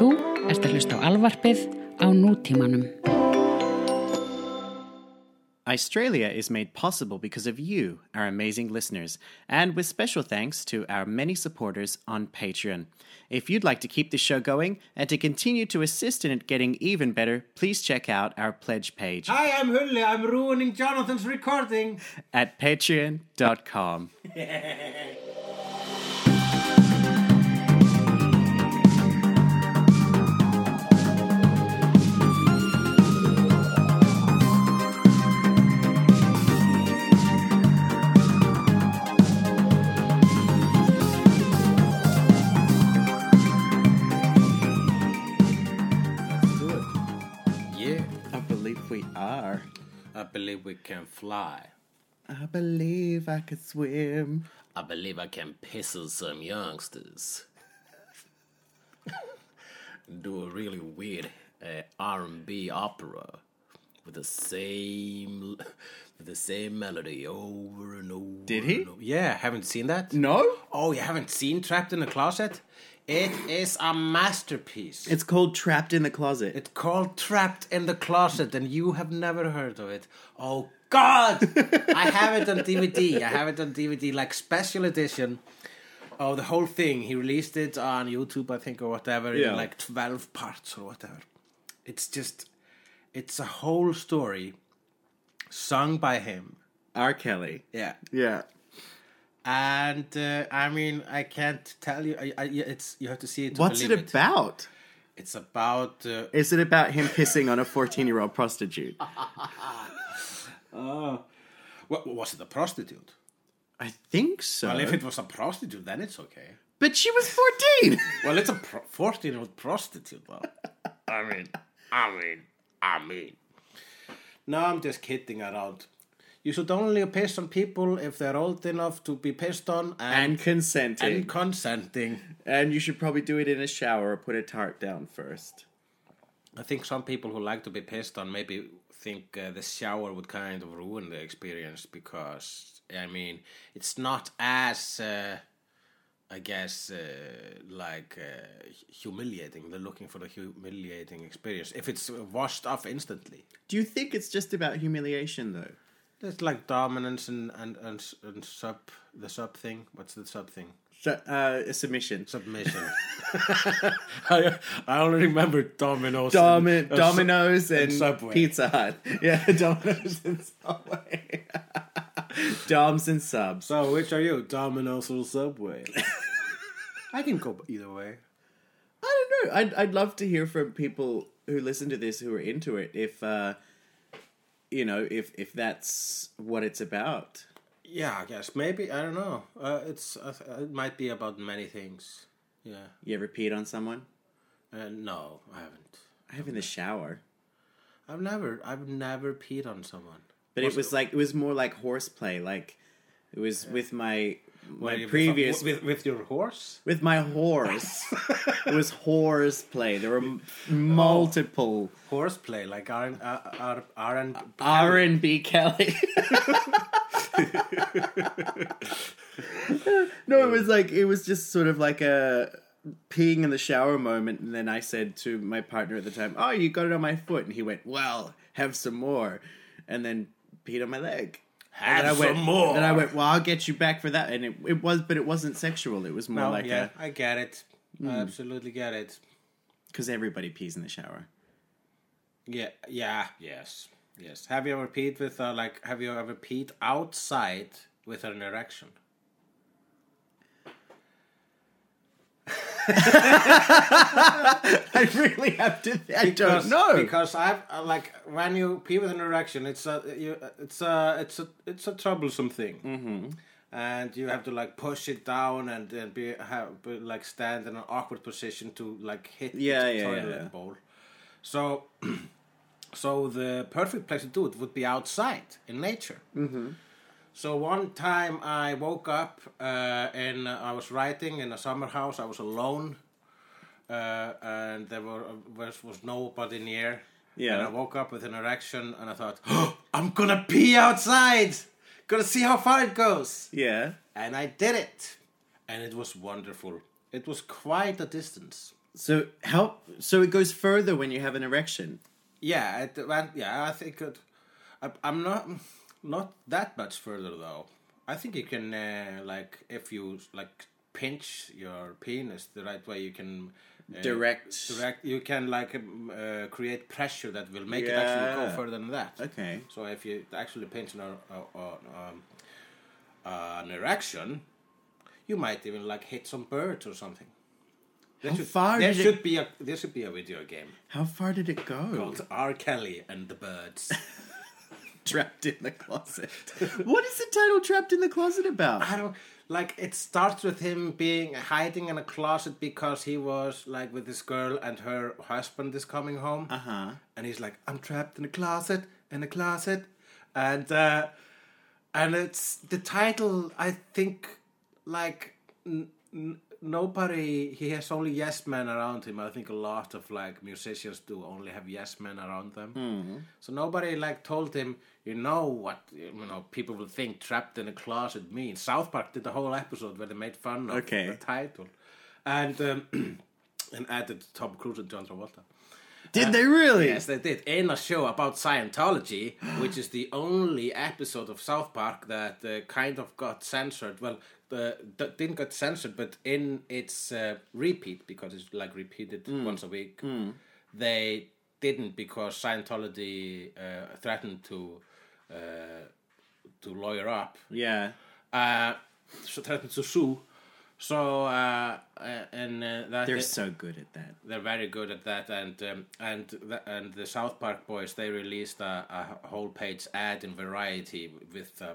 Þú ert að hlusta á alvarpið á nútímanum. Icetralia is made possible because of you, our amazing listeners, and with special thanks to our many supporters on Patreon. If you'd like to keep the show going and to continue to assist in it getting even better, please check out our pledge page Hi, I'm Hulli. I'm ruining Jonathan's recording. at patreon.com. I believe we can fly. I believe I could swim. I believe I can pizzle some youngsters. Do a really weird uh, R&B opera with the same with the same melody over and over. Did he? over. Yeah, haven't seen that? No? Oh, you haven't seen Trapped in the Closet? It is a masterpiece. It's called Trapped in the Closet. It's called Trapped in the Closet, and you have never heard of it. Oh God! I have it on DVD. I have it on DVD, like special edition. Oh, the whole thing. He released it on YouTube, I think, or whatever, Yeah. in like twelve parts or whatever. It's just, it's a whole story, sung by him. R. Kelly. Yeah, Yeah. And uh, I mean, I can't tell you. I, I, it's you have to see it. To What's it believe about? It's about. Uh, Is it about him pissing on a 14 year old prostitute? what was it? A prostitute? I think so. Well, if it was a prostitute, then it's okay. But she was 14! Well, it's a pro- 14 year old prostitute, though. I mean, I mean, I mean. No, I'm just kidding around. You should only piss on people if they're old enough to be pissed on and and, consenting. and consenting. And you should probably do it in a shower or put a tart down first. I think some people who like to be pissed on maybe think uh, the shower would kind of ruin the experience because, I mean, it's not as, uh, I guess, uh, like uh, humiliating. They're looking for the humiliating experience. If it's washed off instantly, Do you think it's just about humiliation, though? It's like dominance and, and, and, and sub, the sub thing. What's the sub thing? Uh, submission. Submission. I, I only remember Domino's. Domi- and- uh, Domino's and, Subway. Pizza Hut. Yeah, Domino's and Subway. Doms and subs. So, which are you, Domino's or Subway? I can go either way. I don't know. I'd, I'd love to hear from people who listen to this who are into it. If, uh, you know, if, if that's what it's about. Yeah, I guess maybe I don't know. Uh, it's uh, it might be about many things. Yeah. You ever peed on someone? Uh, no, I haven't. I have in the shower. I've never, I've never peed on someone. But it was like it was more like horseplay. Like it was with my my previous with, with your horse. with my horse. it was horseplay. There were m- multiple Horseplay, like R and uh, R R and R and B Kelly. no, it was like it was just sort of like a peeing in the shower moment, and then I said to my partner at the time, "Oh, you got it on my foot," and he went, "Well, have some more," and then peed on my leg. Have and I went, some more. Then I went, "Well, I'll get you back for that," and it, it was, but it wasn't sexual. It was more No, like yeah, a Hmm. I get it. I absolutely get it. because everybody pees in the shower. Yeah, yeah, yes, yes. Have you ever peed with uh, like? Have you ever peed outside with an erection? I really have to. I don't know. because I've uh, like when you pee with an erection, it's a you, it's a it's a it's a troublesome thing, mm-hmm. and you have to like push it down and and be have be, like stand in an awkward position to like hit Yeah, the yeah, toilet yeah. bowl. So, so the perfect place to do it would be outside in nature. Mm-hmm. So one time I woke up uh, and I was writing in a summer house. I was alone, uh, and there were was, was nobody near. Yeah. And I woke up with an erection, and I thought, oh, I'm gonna pee outside. Gonna see how far it goes. yeah. And I did it, and it was wonderful. It was quite a distance. So how? So it goes further when you have an erection. Yeah, it yeah, I think it. I, I'm not not that much further though. I think you can uh, like if you like pinch your penis the right way, you can uh, Direct. direct. You can like um, uh, create pressure that will make it actually go further than that. Okay. So if you actually pinch an, uh, uh, um, uh, an erection, you might even like hit some birds or something. There How should, far there did it- should be a there should be a video game How far did it go? called R. Kelly and the Birds. Trapped in the closet. what is the title "Trapped in the Closet" about? I don't like. It starts with him being hiding in a closet because he was like with this girl and her husband is coming home, Uh huh. and he's like, "I'm trapped in a closet, in a closet," and uh, and it's the title. I think like n- n- nobody. He has only yes men around him. I think a lot of like musicians do only have yes men around them. So nobody like told him. You know what you know? People will think "trapped in a closet" means. South Park did the whole episode where they made fun of Okay. the title, and um, and added Tom Cruise and John Travolta. Did they really? Yes, they did. In a show about Scientology, which is the only episode of South Park that uh, kind of got censored. Well, the, that didn't get censored, but in its uh, repeat, because it's like repeated once a week, they didn't because Scientology uh, threatened to uh, to lawyer up Yeah. uh, so threatened to sue. So uh, uh, and uh, that They're so good at that. they're very good at that and um, and the, and the South Park boys they released a, a whole page ad in Variety with uh,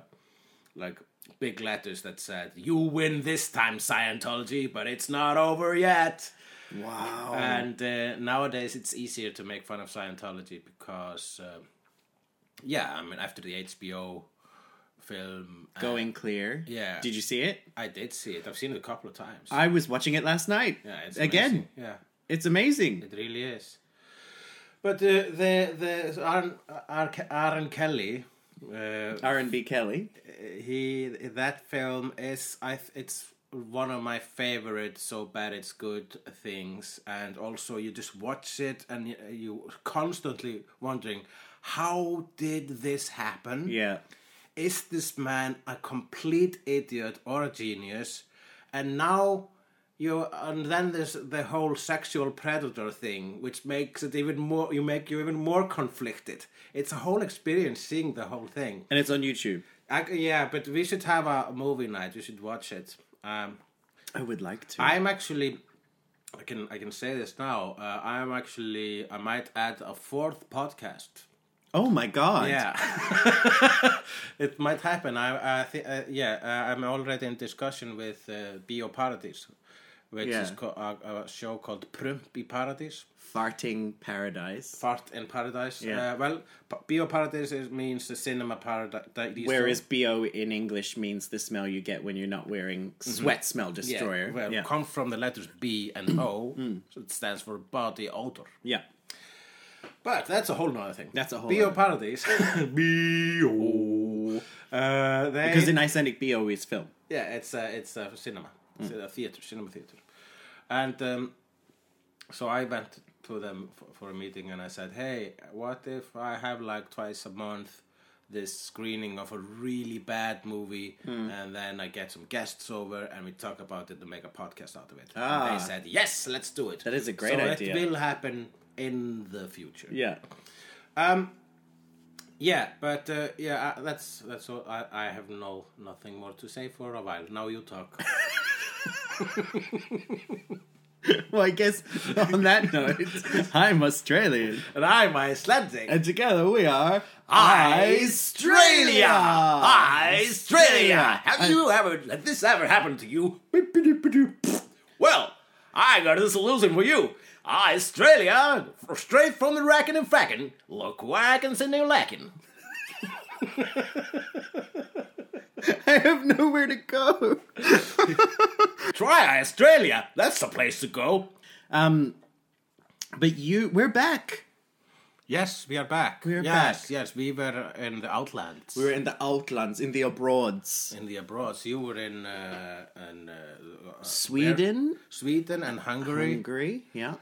like big letters that said you win this time Scientology but it's not over yet Wow. and uh, nowadays it's easier to make fun of Scientology because uh, yeah I mean after the HBO film uh, Going clear. yeah. Did you see it? I did see it I've seen it a couple of times I was watching it last night. yeah it's Again. amazing. yeah It's amazing. It really is. But uh, the the Aaron, Aaron, Aaron Kelly, uh, R and B Kelly. he that film is I th- it's one of my favorite so bad it's good things and also you just watch it and y- you constantly wondering how did this happen Yeah. is this man a complete idiot or a genius? And now you and then there's the whole sexual predator thing, which makes it even more. You make you even more conflicted. It's a whole experience seeing the whole thing. And it's on YouTube. I, yeah, but we should have a movie night. We should watch it. Um, I would like to. I'm actually. I can I can say this now. Uh, I'm actually I might add a fourth podcast. Oh my god. Yeah, it might happen. I, I thi- uh, yeah, uh, I'm already in discussion with uh, Bio Paradise, which Yeah. is co- a, a show called Prump Paradise, Farting Paradise. Fart in Paradise. Yeah. Uh, well, pa- Bio Paradise is, means the cinema paradise. Whereas BO in English means the smell you get when you're not wearing sweat smell destroyer. yeah, well, yeah. come from the letters B and O, so it stands for body odor. yeah. But that's a whole nother thing. That's a whole Bio other- Paradise. Bio. Uh, they, Because in Icelandic BO is film. Yeah, it's a it's a cinema, it's a theater, cinema theater, and um, so I went to them for, for a meeting and I said, "Hey, what if I have like twice a month this screening of a really bad movie, and then I get some guests over and we talk about it and make a podcast out of it?" And Ah. they said, "Yes, let's do it." That is a great so idea. It will happen in the future. Yeah. Um, yeah, but uh, yeah, uh, that's that's all. I, I have no nothing more to say for a while. Now you talk. Well, I guess on that note, I'm Australian. and I'm Icelandic. And together we are Icetralia, Icetralia. Have you ever? Has this ever happened to you? Well, I got a solution for you. Icetralia, straight from the racking and fracking. Look whacking, sitting lacking. I have nowhere to go. Try Icetralia. That's the place to go. Um, but you, we're back. Yes, we are back. We are yes, back. yes, we were in the outlands. We were in the outlands, in the abroads. in the abroad. So you were in, uh, in uh, uh, Sweden, where? Sweden and Hungary. Hungary, yeah.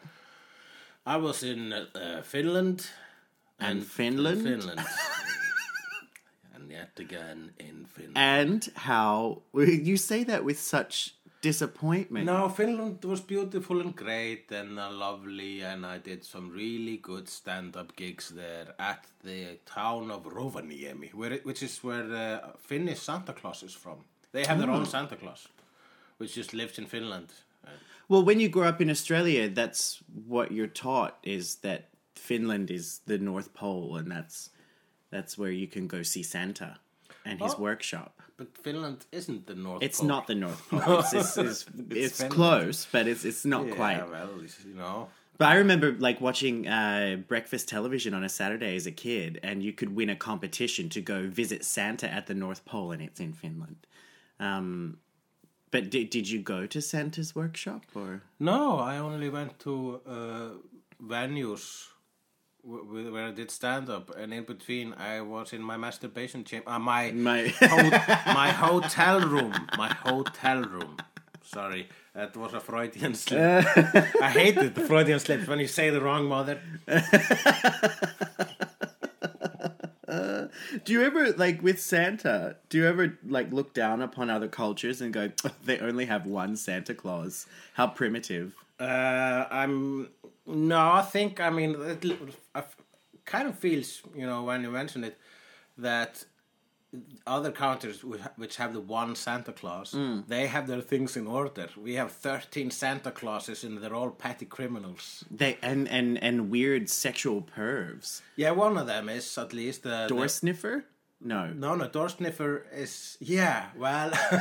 I was in uh, uh, Finland And Finland. Finland. and yet again in Finland. And how you say that with such disappointment. no, Finland was beautiful and great and uh, lovely, and I did some really good stand-up gigs there at the town of Rovaniemi, where it, which is where the Finnish Santa Claus is from. They have their own Santa Claus, which just lives in Finland. Well, when you grow up in Australia, that's what you're taught is that Finland is the North Pole, and that's that's where you can go see Santa and his Oh. workshop. But Finland isn't the North Pole. It's Pole. not the North Pole. It's, it's, it's, it's Finland. close, but it's it's not yeah, quite. well, you know. But I remember like watching uh, breakfast television on a Saturday as a kid, and you could win a competition to go visit Santa at the North Pole, and it's in Finland. Um, but did did you go to Santa's workshop or? No, I only went to uh, venues where I did stand up, and in between, I was in my masturbation chamber, uh, my My- ho- my hotel room, my hotel room. Sorry, that was a Freudian slip. I hated the Freudian slips when you say the wrong mother. Do you ever like with Santa? Do you ever like look down upon other cultures and go, they only have one Santa Claus? How primitive. Uh, I'm no, I think I mean it I kind of feels you know when you mention it that other countries which have the one Santa Claus mm. they have their things in order. We have thirteen Santa Clauses and they're all petty criminals. They and and and weird sexual pervs. Yeah, one of them is at least the Door the- sniffer? No. no, no, door sniffer is yeah. Well,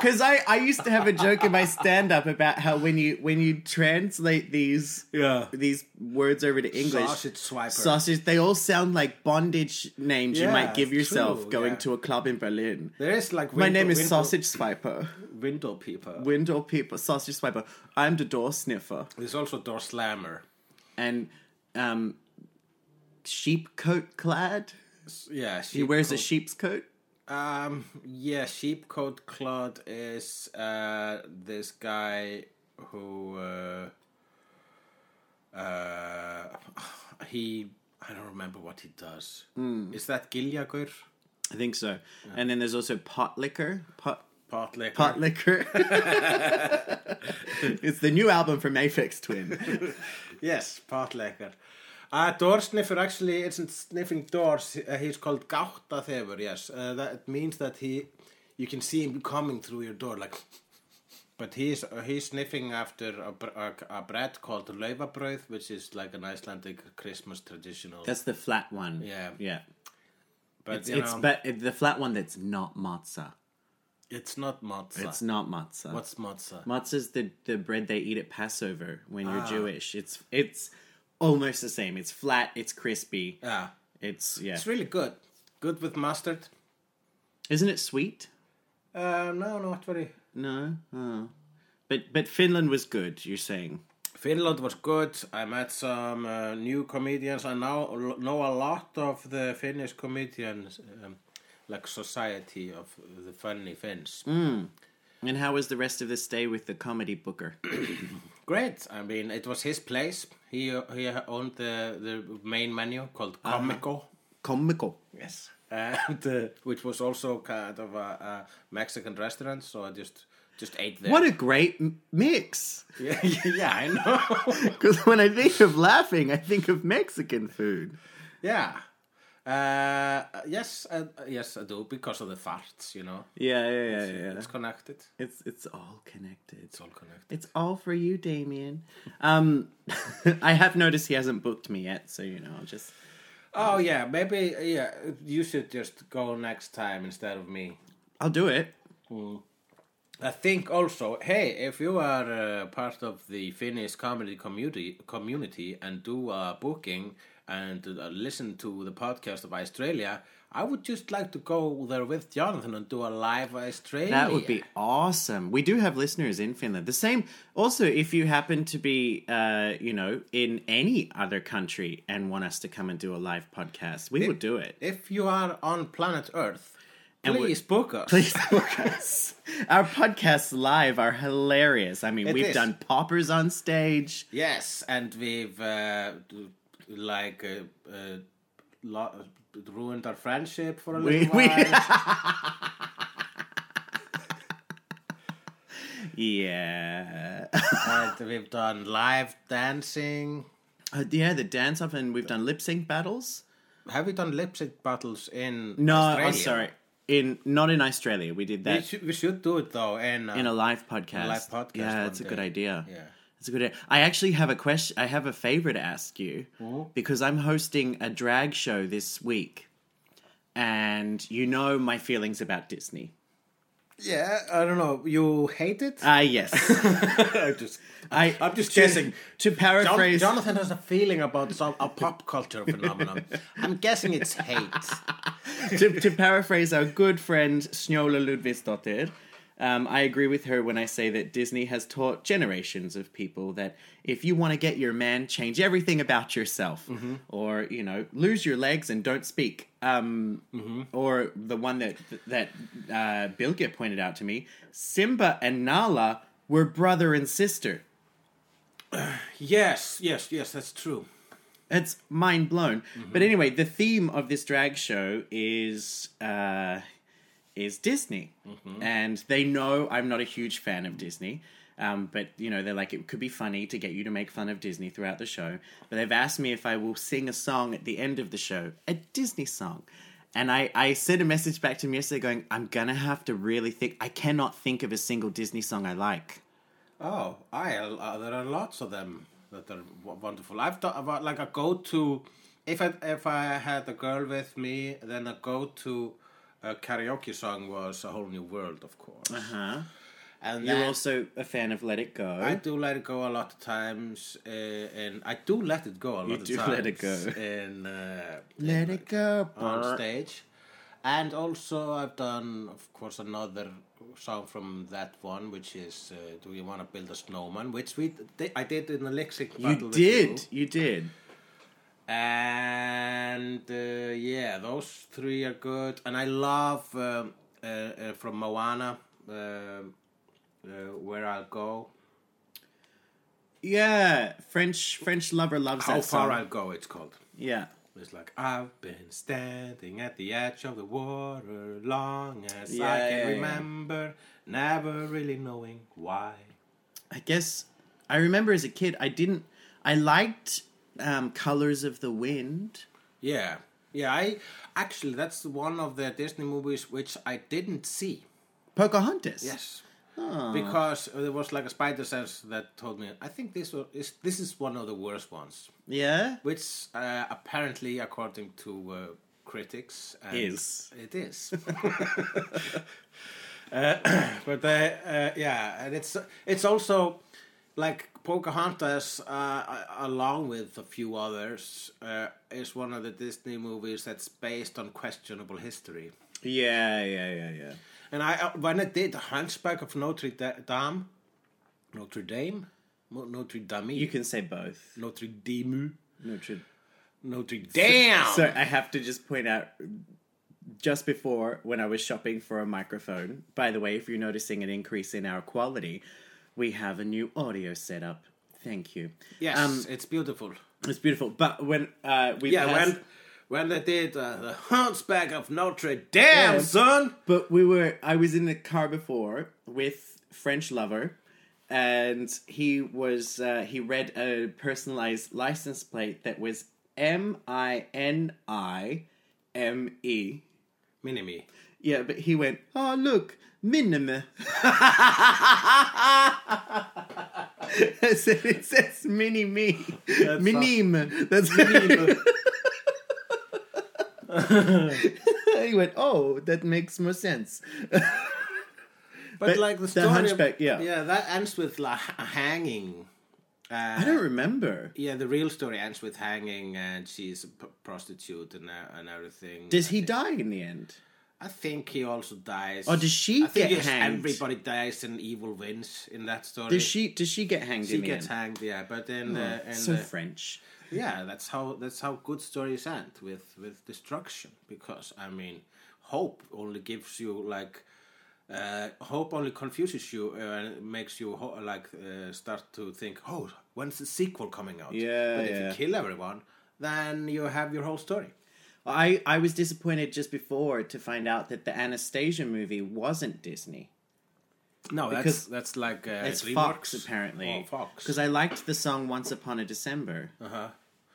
because I, I used to have a joke in my stand up about how when you when you translate these Yeah. these words over to English Sausage swiper. sausage they all sound like bondage names you might give yourself true, going yeah. to a club in Berlin. there is like My name is window- Sausage Swiper. window people. Window people, Sausage Swiper. I'm the door sniffer. There's also door slammer. And um, sheep coat clad. Yeah, He wears a sheep's coat. Um, yeah, Sheepcoat Claude is uh, this guy who uh, uh, he I don't remember what he does. Is that Giljagaur? I think so. And then there's also pot liquor. Pot Pot liquor. pot liquor. it's the new album from Aphex Twin. Yes, pot liquor. Uh, door sniffer actually isn't sniffing doors. Uh, he's called gáttaþefur. Yes, uh, that means that he, you can see him coming through your door like. But he's uh, he's sniffing after a, a, a bread called laufabrauð, which is like an Icelandic Christmas traditional. That's the flat one. Yeah. yeah. but It's, know, but the flat one that's not matzah. it's not matzah. It's not matzah. What's matzah? Matzah's the the bread they eat at Passover when you're Ah. Jewish. It's it's almost the same. It's flat. It's crispy. yeah, It's yeah. it's really good. Good with mustard. Isn't it sweet? Uh, no, not very. No. Oh. But but Finland was good. You're saying. Finland was good. I met some uh, new comedians. I now know a lot of the Finnish comedians, um, like society of the funny Finns. And how was the rest of the stay with the comedy booker? Great. I mean, it was his place. He uh, he owned the the main menu called Comico. Comico. Yes. And uh, which was also kind of a, a Mexican restaurant. So I just just ate there. What a great mix! yeah, yeah, I know. Because when I think of laughing, I think of Mexican food. yeah. Uh, yes, uh, yes, I do because of the farts. You know, Yeah, yeah, yeah, yeah. it's connected. It's it's all connected. It's all connected. It's all for you, Damien. Um, I have noticed he hasn't booked me yet, so you know, I'll just. Oh yeah, maybe yeah. You should just go next time instead of me. I'll do it. I think also, hey, if you are uh, part of the Finnish comedy community community and do a booking and uh, listen to the podcast of Icetralia, I would just like to go there with Jonathan and do a live Icetralia. That would be awesome. We do have listeners in Finland. The same. Also, if you happen to be, uh, you know, in any other country and want us to come and do a live podcast, we would do it. If you are on planet Earth, And we- please book us. Please book us. Our podcasts live are hilarious. I mean, It we've is. done poppers on stage. Yes, and we've uh, like uh, uh, lo- ruined our friendship for a We- little we- while. Yeah. and we've done live dancing. Uh, yeah, the dance off, and we've done lip sync battles. Have we done lip sync battles in No, Australia? I'm sorry. In not in Australia. We did We that should, we should do it though in, uh, in a live podcast. live podcast Yeah, it's a good idea. Yeah. It's a good idea. I actually have a question. I have a favor to ask you because I'm hosting a drag show this week, and you know my feelings about Disney. Yeah, I don't know. You hate it? Ah, yes. I'm just, I, I'm just to- guessing. To paraphrase, Jonathan has a feeling about some a pop culture phenomenon. I'm guessing it's hate. to, to paraphrase our good friend Snjólaug Lúðvíksdóttir, um, I agree with her when I say that Disney has taught generations of people that if you want to get your man, change everything about yourself, or you know, lose your legs and don't speak. Um, Or the one that that uh, Bilge pointed out to me: Simba and Nala were brother and sister. Yes, yes, yes, that's true. It's mind blown. But anyway, the theme of this drag show is uh, is Disney, and they know I'm not a huge fan of Disney. Um, but you know, they're like it could be funny to get you to make fun of Disney throughout the show. But they've asked me if I will sing a song at the end of the show, a Disney song. And I, I sent a message back to him yesterday going, I'm gonna have to really think. I cannot think of a single Disney song I like. Oh, I uh, there are lots of them that are w- wonderful. I've thought about like a go to. If I if I had a girl with me, then a go to uh, karaoke song was a whole new world, of course. Uh Huh? And You're also a fan of Let It Go. I do let it go a lot of times, uh, and I do let it go a lot You of do let it go. in uh, Let it go. on stage. And also, I've done, of course, another song from that one, which is uh, "Do You Want to Build a Snowman," which we I did in the sync You did. You did. And uh, yeah, those three are good. And I love um, uh, uh, from Moana, uh, uh, "Where I'll Go." Yeah, French French lover loves How that far song. I'll go, it's called. Yeah. It's like I've been standing at the edge of the water long as Yeah, I can yeah, yeah. remember, never really knowing why. I guess I remember as a kid I didn't I liked um, Colors of the Wind. Yeah, yeah. I actually that's one of the Disney movies which I didn't see. Pocahontas. Yes, Oh. because there was like a spider sense that told me I think this was, is this is one of the worst ones, Yeah. which uh, apparently, according to uh, critics, Is. it is. uh, but uh, uh, yeah, and it's it's also like Pocahontas, uh, along with a few others, uh, is one of the Disney movies that's based on questionable history. Yeah, yeah, yeah, yeah. And I uh, when I did Hunchback of Notre Dame, Notre Dame, Notre Dame, You can say both. Notre Dame, Notre Notre Dame. So I have to just point out just before when I was shopping for a microphone, by the way, if you're noticing an increase in our quality, we have a new audio setup. Thank you. yes, Um, it's beautiful. it's beautiful. But when uh, we Yeah, passed- when when they did uh, the Hunchback of Notre Dame, Yeah. son. But we were I was in the car before with French lover and he was uh, he read a personalized license plate that was M I N I M E. Mini me. Yeah, but he went, "Oh, look, minime." I said it says mini me. Minime. That's he went, "Oh, that makes more sense." But, But like the the story, Hunchback, yeah. yeah, that ends with like a hanging I don't remember. Yeah, the real story ends with hanging, and she's a p- prostitute and uh, and everything. Does he die in the end? I think he also dies. Or does she I get hanged? Everybody dies and evil wins in that story. Does she? Does she get hanged She gets hanged, yeah. But then, Oh, uh, and so uh, French. yeah, that's how that's how good stories end with with destruction. Because I mean, hope only gives you like. Uh, hope only confuses you uh, and makes you ho- like uh, start to think, oh, when's the sequel coming out? Yeah, but if you kill everyone, then you have your whole story. I I was disappointed just before to find out that the Anastasia movie wasn't Disney. No, Because that's that's like uh, It's DreamWorks. Fox apparently. Oh, Fox. Because I liked the song "Once Upon a December." uh huh.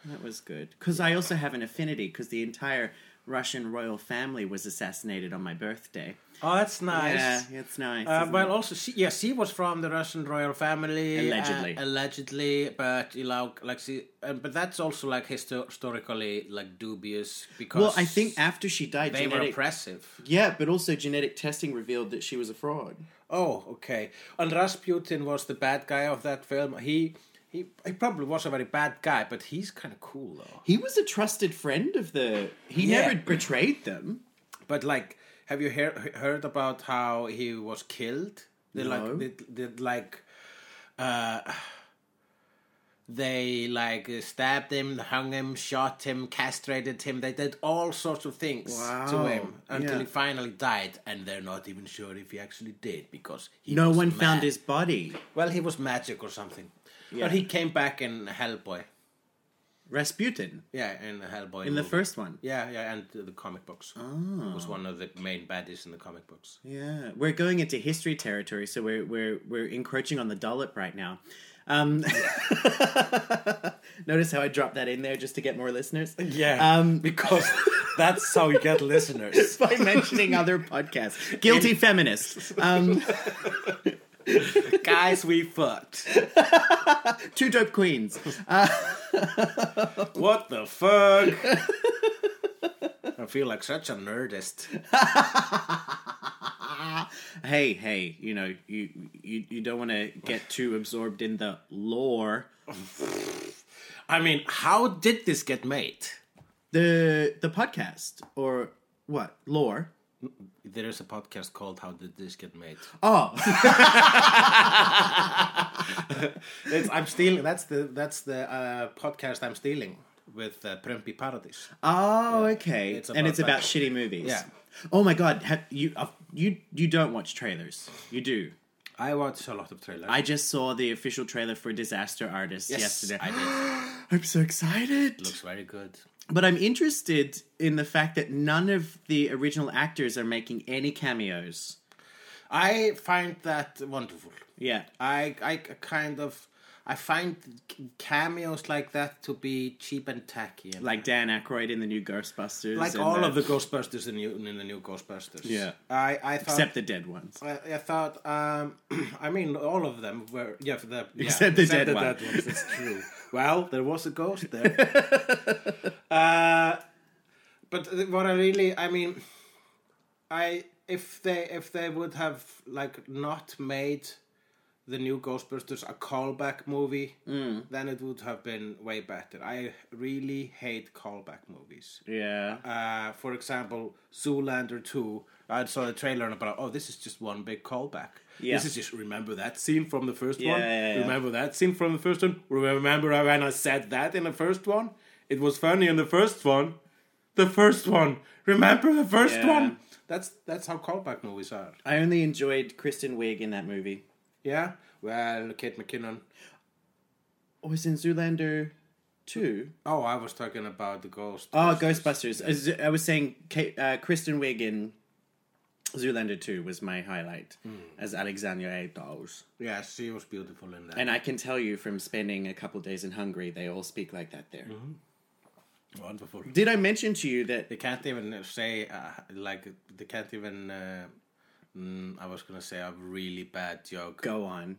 That was good. Because I also have an affinity because the entire Russian royal family was assassinated on my birthday. Oh, that's nice. Yeah, it's nice. Uh, it? also, she, yeah, she was from the Russian royal family, Allegedly. uh, allegedly, but you know, like she, uh, but that's also like histo- historically like dubious because well, I think after she died, they were genetic, oppressive. yeah, but also genetic testing revealed that she was a fraud. Oh, okay. And Rasputin was the bad guy of that film. He he he probably was a very bad guy, but he's kind of cool though. He was a trusted friend of the. He Yeah. never betrayed them. But like, have you hear, heard about how he was killed? They No. like did, did like uh they like stabbed him, hung him, shot him, castrated him. They did all sorts of things to him until Yeah. he finally died, and they're not even sure if he actually did because he No one mad. found his body. Well, he was magic or something. Yeah. But he came back in Hellboy. Rasputin Yeah, in Hellboy. in the movie. first one. Yeah, yeah, and the comic books. Oh. Was one of the main baddies in the comic books. Yeah, we're going into history territory, so we're we're we're encroaching on the dollop right now. Um, notice how I dropped that in there just to get more listeners. Yeah, Um, because that's how you get listeners. by mentioning other podcasts, guilty feminists, um, Guys, we fucked. two dope queens. Uh, What the fuck? I feel like such a nerdist. hey, hey, you know, you you, you don't want to get too absorbed in the lore. I mean, how did this get made? The the podcast or what lore? There is a podcast called "How Did This Get Made." Oh, It's, I'm stealing. That's the that's the uh, podcast I'm stealing with uh, Prempi Paradis. Oh, okay. It's and it's about that. shitty movies. Yeah. Oh my god, have you uh, you you don't watch trailers? You do. I watch a lot of trailers. I just saw the official trailer for Disaster Artist yes, yesterday. I did. I'm so excited. Looks very good. But I'm interested in the fact that none of the original actors are making any cameos. I find that wonderful. Yeah. I I kind of I find cameos like that to be cheap and tacky. And Like Dan Aykroyd in the new Ghostbusters. like all of the Ghostbusters in, new, in the new Ghostbusters. Yeah. I I thought. except the dead ones. I, I thought, um, I mean, all of them were, yeah, for the, yeah Except the dead one. ones. It's true. well, there was a ghost there. uh, but what I really, I mean, I if they if they would have like not made the new Ghostbusters a callback movie, Mm. then it would have been way better. I really hate callback movies. Yeah. Uh, for example, Zoolander 2, I saw the trailer and I about, oh, this is just one big callback. Yeah. This is just, remember that scene from the first Yeah, one? yeah, yeah. Remember that scene from the first one? Remember when I said that in the first one? It was funny in the first one. The first one. Remember the first one? That's that's how callback movies are. I only enjoyed Kristen Wiig in that movie. Yeah? Well, Kate McKinnon. Oh, was in Zoolander 2? Oh, I was talking about the ghost. Oh, Ghostbusters. I was saying Kate, uh, Kristen Wiig in Zoolander 2 was my highlight as Alexandria Dawes. Yeah, she was beautiful in that. And I can tell you from spending a couple days in Hungary, they all speak like that there. Wonderful. Did I mention to you that They can't even say uh, like they can't even. Uh, mm, I was gonna say a really bad joke. go on?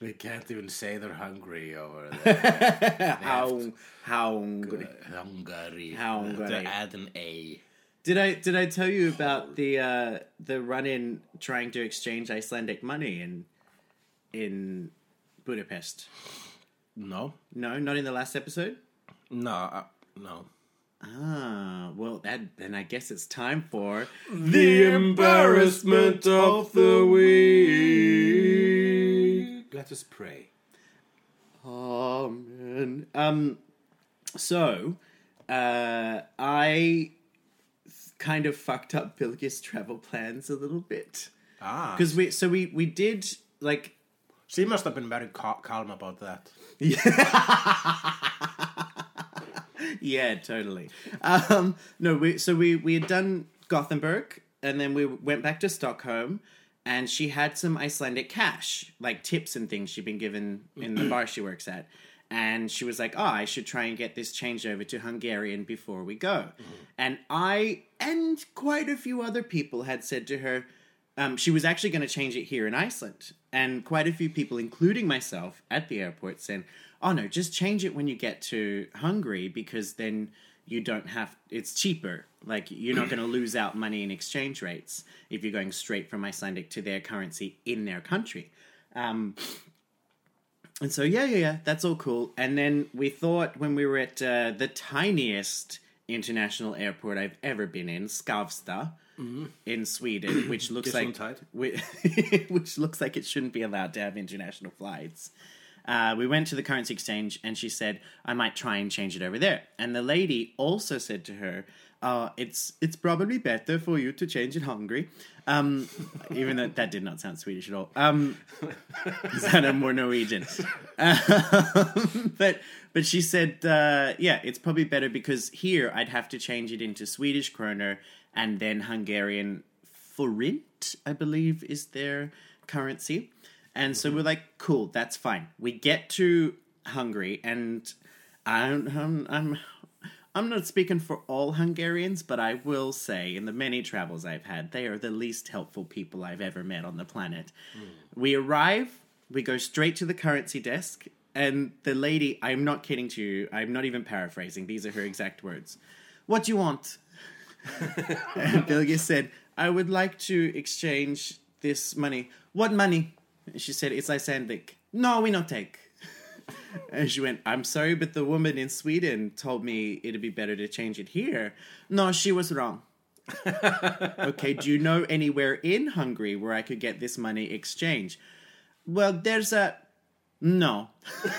They can't even say they're hungry over there. How how Hungary? Hungary. How Hungary. They add an A. Did I did I tell you about the uh, the run in trying to exchange Icelandic money in in Budapest? No, No, not in the last episode. no, uh, no. Ah, well, that then I guess it's time for The embarrassment of the week. Let us pray. Amen. Um, so, uh, I kind of fucked up Bilge's travel plans a little bit Ah, because we so we we did like she must have been very calm about that. yeah, totally. Um, no, we so we we had done Gothenburg, and then we went back to Stockholm, and she had some Icelandic cash, like tips and things she'd been given in the bar she works at, and she was like, "Oh, I should try and get this changed over to Hungarian before we go," and I and quite a few other people had said to her. Um, she was actually going to change it here in Iceland. And quite a few people, including myself at the airport, saying, oh no, just change it when you get to Hungary because then you don't have, it's cheaper. Like you're not going to lose out money in exchange rates if you're going straight from Icelandic to their currency in their country. Um, and so, yeah, yeah, yeah, that's all cool. And then we thought when we were at uh, the tiniest international airport I've ever been in, Skavsta, in Sweden, which looks like which, which looks like it shouldn't be allowed to have international flights. Uh, we went to the currency exchange, and she said, "I might try and change it over there." And the lady also said to her, uh, "It's it's probably better for you to change in Hungary." Um, even though that did not sound Swedish at all. Um, it sounded more Norwegian. Um, but but she said, uh, yeah, it's probably better because here I'd have to change it into Swedish kroner and then Hungarian forint, I believe, is their currency. And so we're like, cool, that's fine. We get to Hungary, and I'm, I'm, I'm, I'm not speaking for all Hungarians, but I will say, in the many travels I've had, they are the least helpful people I've ever met on the planet. Hmm. We arrive, we go straight to the currency desk, and the lady, I'm not kidding to you, I'm not even paraphrasing, these are her exact words. What do you want? and Bilge said, I would like to exchange this money. What money? And she said, It's Icelandic. No, we not take. and she went, I'm sorry, but the woman in Sweden told me it'd be better to change it here. No, she was wrong. okay, do you know anywhere in Hungary where I could get this money exchange? Well, there's a. No. and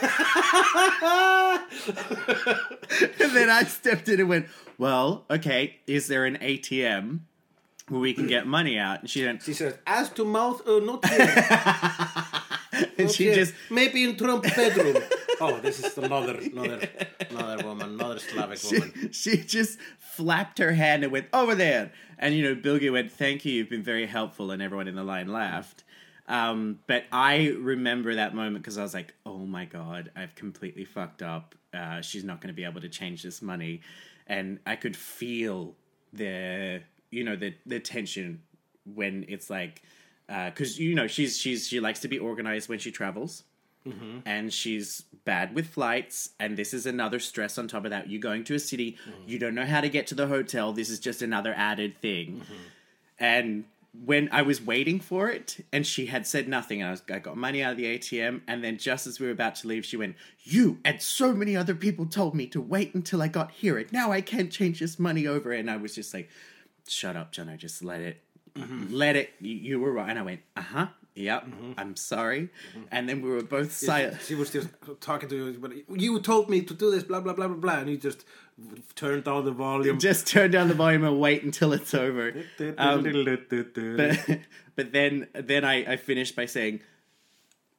then I stepped in and went, Well, okay, is there an ATM where we can get money out? And she went, She said, "As to mouth, uh, not here. and she here. just maybe in Trump bedroom." oh, this is another, another, another woman, another Slavic woman. she, she just flapped her hand and went over there. And you know, Bilge went, "Thank you, you've been very helpful," and everyone in the line laughed. Um, but I remember that moment because I was like, "Oh my god, I've completely fucked up. Uh, she's not going to be able to change this money," and I could feel the you know the the tension when it's like uh, because you know she's she's she likes to be organized when she travels. Mm-hmm. And she's bad with flights. And this is another stress on top of that. You're going to a city mm-hmm. you don't know how to get to the hotel. This is just another added thing. Mm-hmm. And when i was waiting for it and she had said nothing I, was, I got money out of the atm and then just as we were about to leave she went you and so many other people told me to wait until i got here. And now i can't change this money over. And i was just like shut up Jono just let it let it you, you were right and i went uh-huh yep i'm sorry and then we were both silent She was just talking to you, but you told me to do this, blah blah blah blah blah, and you just turned down the volume. just turn down the volume and wait until it's over. Um, but but then then I, I finished by saying,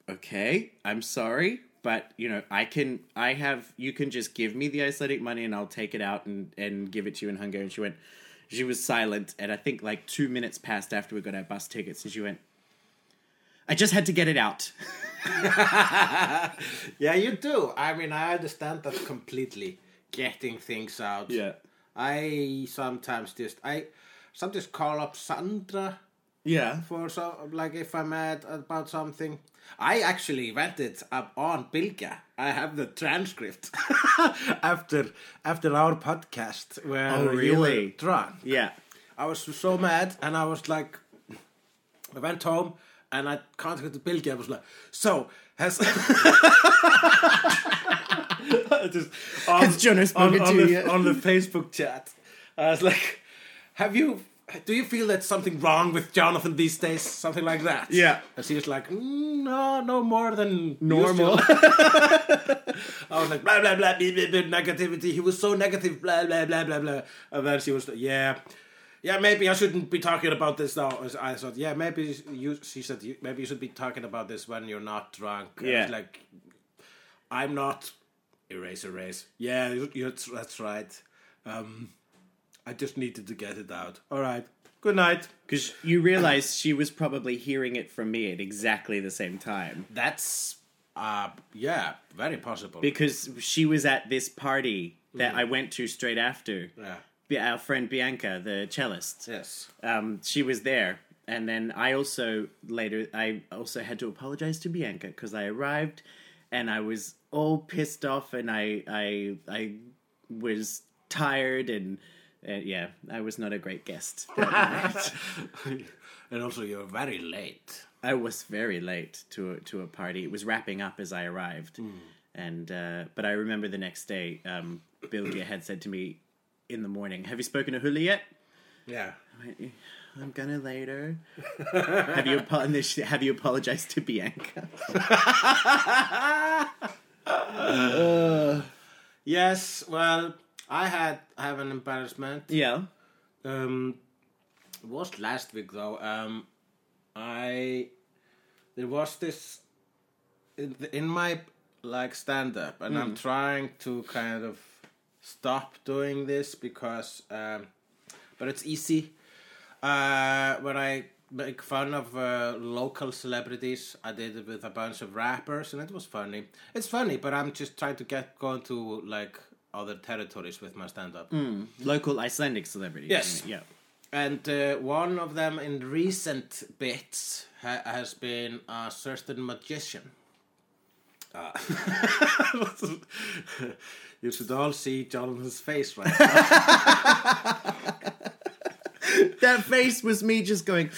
"Okay, I'm sorry, but you know I can I have you can just give me the Icelandic money and I'll take it out and and give it to you in Hungary." And she went, she was silent, and I think like two minutes passed after we got our bus tickets, and she went, "I just had to get it out." yeah, you do. I mean, I understand that completely. Getting things out. Yeah. I sometimes just I sometimes call up Sandra Yeah. for so like if I'm mad about something. I actually went it up on Bilga. I have the transcript after after our podcast where Oh, you were really? drunk. Yeah. I was so mad, and I was like, I went home and I contacted Bilge. I was like, so has just on, Has Jonas on, on the, on the Facebook chat. I was like, "Have you? Do you feel that something wrong with Jonathan these days? Something like that?" Yeah. And she was like, mm, "No, no more than Normal. usual." I was like, blah blah blah, blah, blah, blah, negativity. He was so negative, blah blah blah blah blah. And then she was, like, yeah, yeah, maybe I shouldn't be talking about this now. I thought, yeah, maybe you. She said, maybe you should be talking about this when you're not drunk. Yeah. like, I'm not. Erase, erase. Yeah, that's right. Um, I just needed to get it out. All right. Good night. Because you realize she was probably hearing it from me at exactly the same time. That's uh yeah, very possible. Because she was at this party that I went to straight after. yeah. Bi- Our friend Bianca, the cellist. Yes. um, she was there and then i also later i also had to apologize to bianca because i arrived and i was all pissed off and i i i was tired and uh, yeah i was not a great guest and also you're very late. i was very late to a, to a party it was wrapping up as i arrived and uh, but i remember the next day um, bilgia had said to me in the morning have you spoken to huli yet Yeah. I'm gonna later. have you have you apologized to Bianca? Yes, well, I had I have an embarrassment. Yeah. Um, it was last week though. Um, I there was this in, in my like stand up, and I'm trying to kind of stop doing this because, um, but it's easy. Uh, when I make fun of uh, local celebrities, I did it with a bunch of rappers, and it was funny. It's funny, but I'm just trying to get going to like other territories with my stand up. Local Icelandic celebrity. Yes. Yeah. And uh, one of them in recent bits ha- has been a certain magician. Uh, you should all see Jonathan's face right now. That face was me just going,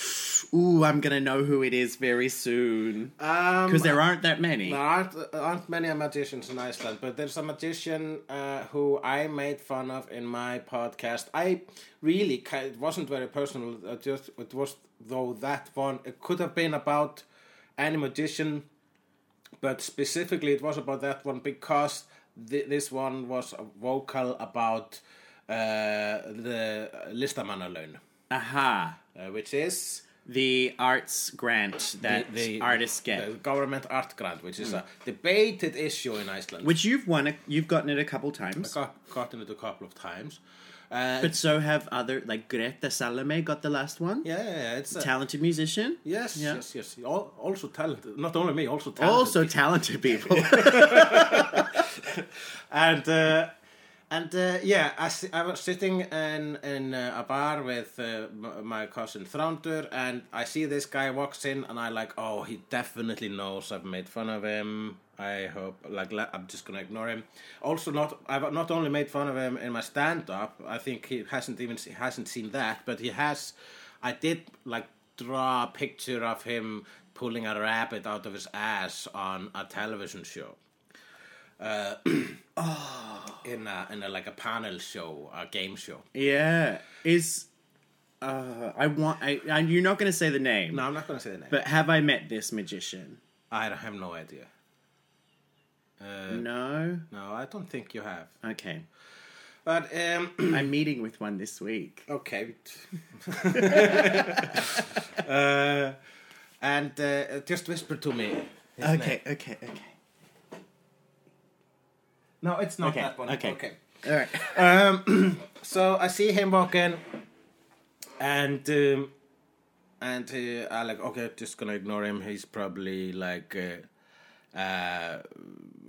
"Ooh, I'm gonna know who it is very soon." Um, Because there aren't that many. there aren't, aren't many magicians in Iceland, but there's a magician uh, who I made fun of in my podcast. I really it wasn't very personal. uh, just it was though that one. It could have been about any magician, but specifically it was about that one because th- this one was vocal about uh, the listamannalaun, Aha. uh, which is The arts grant that the artists get, the government art grant, which is a debated issue in Iceland. which you've won. A, you've gotten it a couple times. I've got gotten it a couple of times. Uh, But so have other like Greta Salome got the last one. yeah, yeah, yeah, it's a, Talented musician. yes, Yeah. yes, yes. Al- Also talented. Not only me, also talented. Also talented people. and uh, and uh, yeah, I, I was sitting in in uh, a bar with uh, my cousin Thrandur, and I see this guy walks in, and I like, oh, he definitely knows I've made fun of him. I hope, like, I'm just gonna ignore him. Also, not I've not only made fun of him in my stand up. I think he hasn't even he hasn't seen that, but he has. I did like draw a picture of him pulling a rabbit out of his ass on a television show in a in a like a panel show, a game show. yeah. Is uh, I want. I, I you're not going to say the name. No, I'm not gonna say the name. But have I met this magician? I have no idea. Uh, No. no, I don't think you have. Okay. But um, I'm meeting with one this week. okay. uh, and uh, just whisper to me. name. Okay. Okay. Okay. No, it's not Okay, that one. okay. okay. All right. Um, so I see him walking, and um, and uh, I like okay, just gonna ignore him. He's probably like. Uh, uh,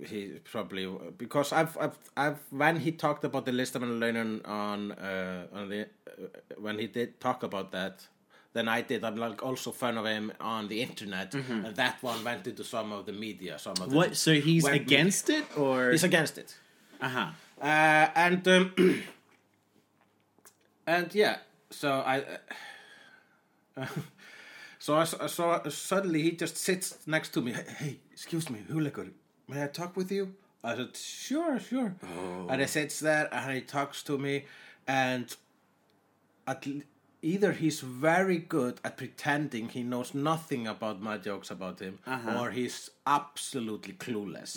he probably because I've, I've I've when he talked about the listamannalaun on uh, on the uh, when he did talk about that then I did I'm like also fan of him on the internet and that one went into some of the media some of the What? So he's against it, or he's against it uh huh. uh, and um, and yeah, so I. Uh, So I saw suddenly he just sits next to me. Hey, hey excuse me, Hugleikur, may I talk with you? I said, sure, sure. Oh. And he sits there and he talks to me, and at either he's very good at pretending he knows nothing about my jokes about him, or he's absolutely clueless.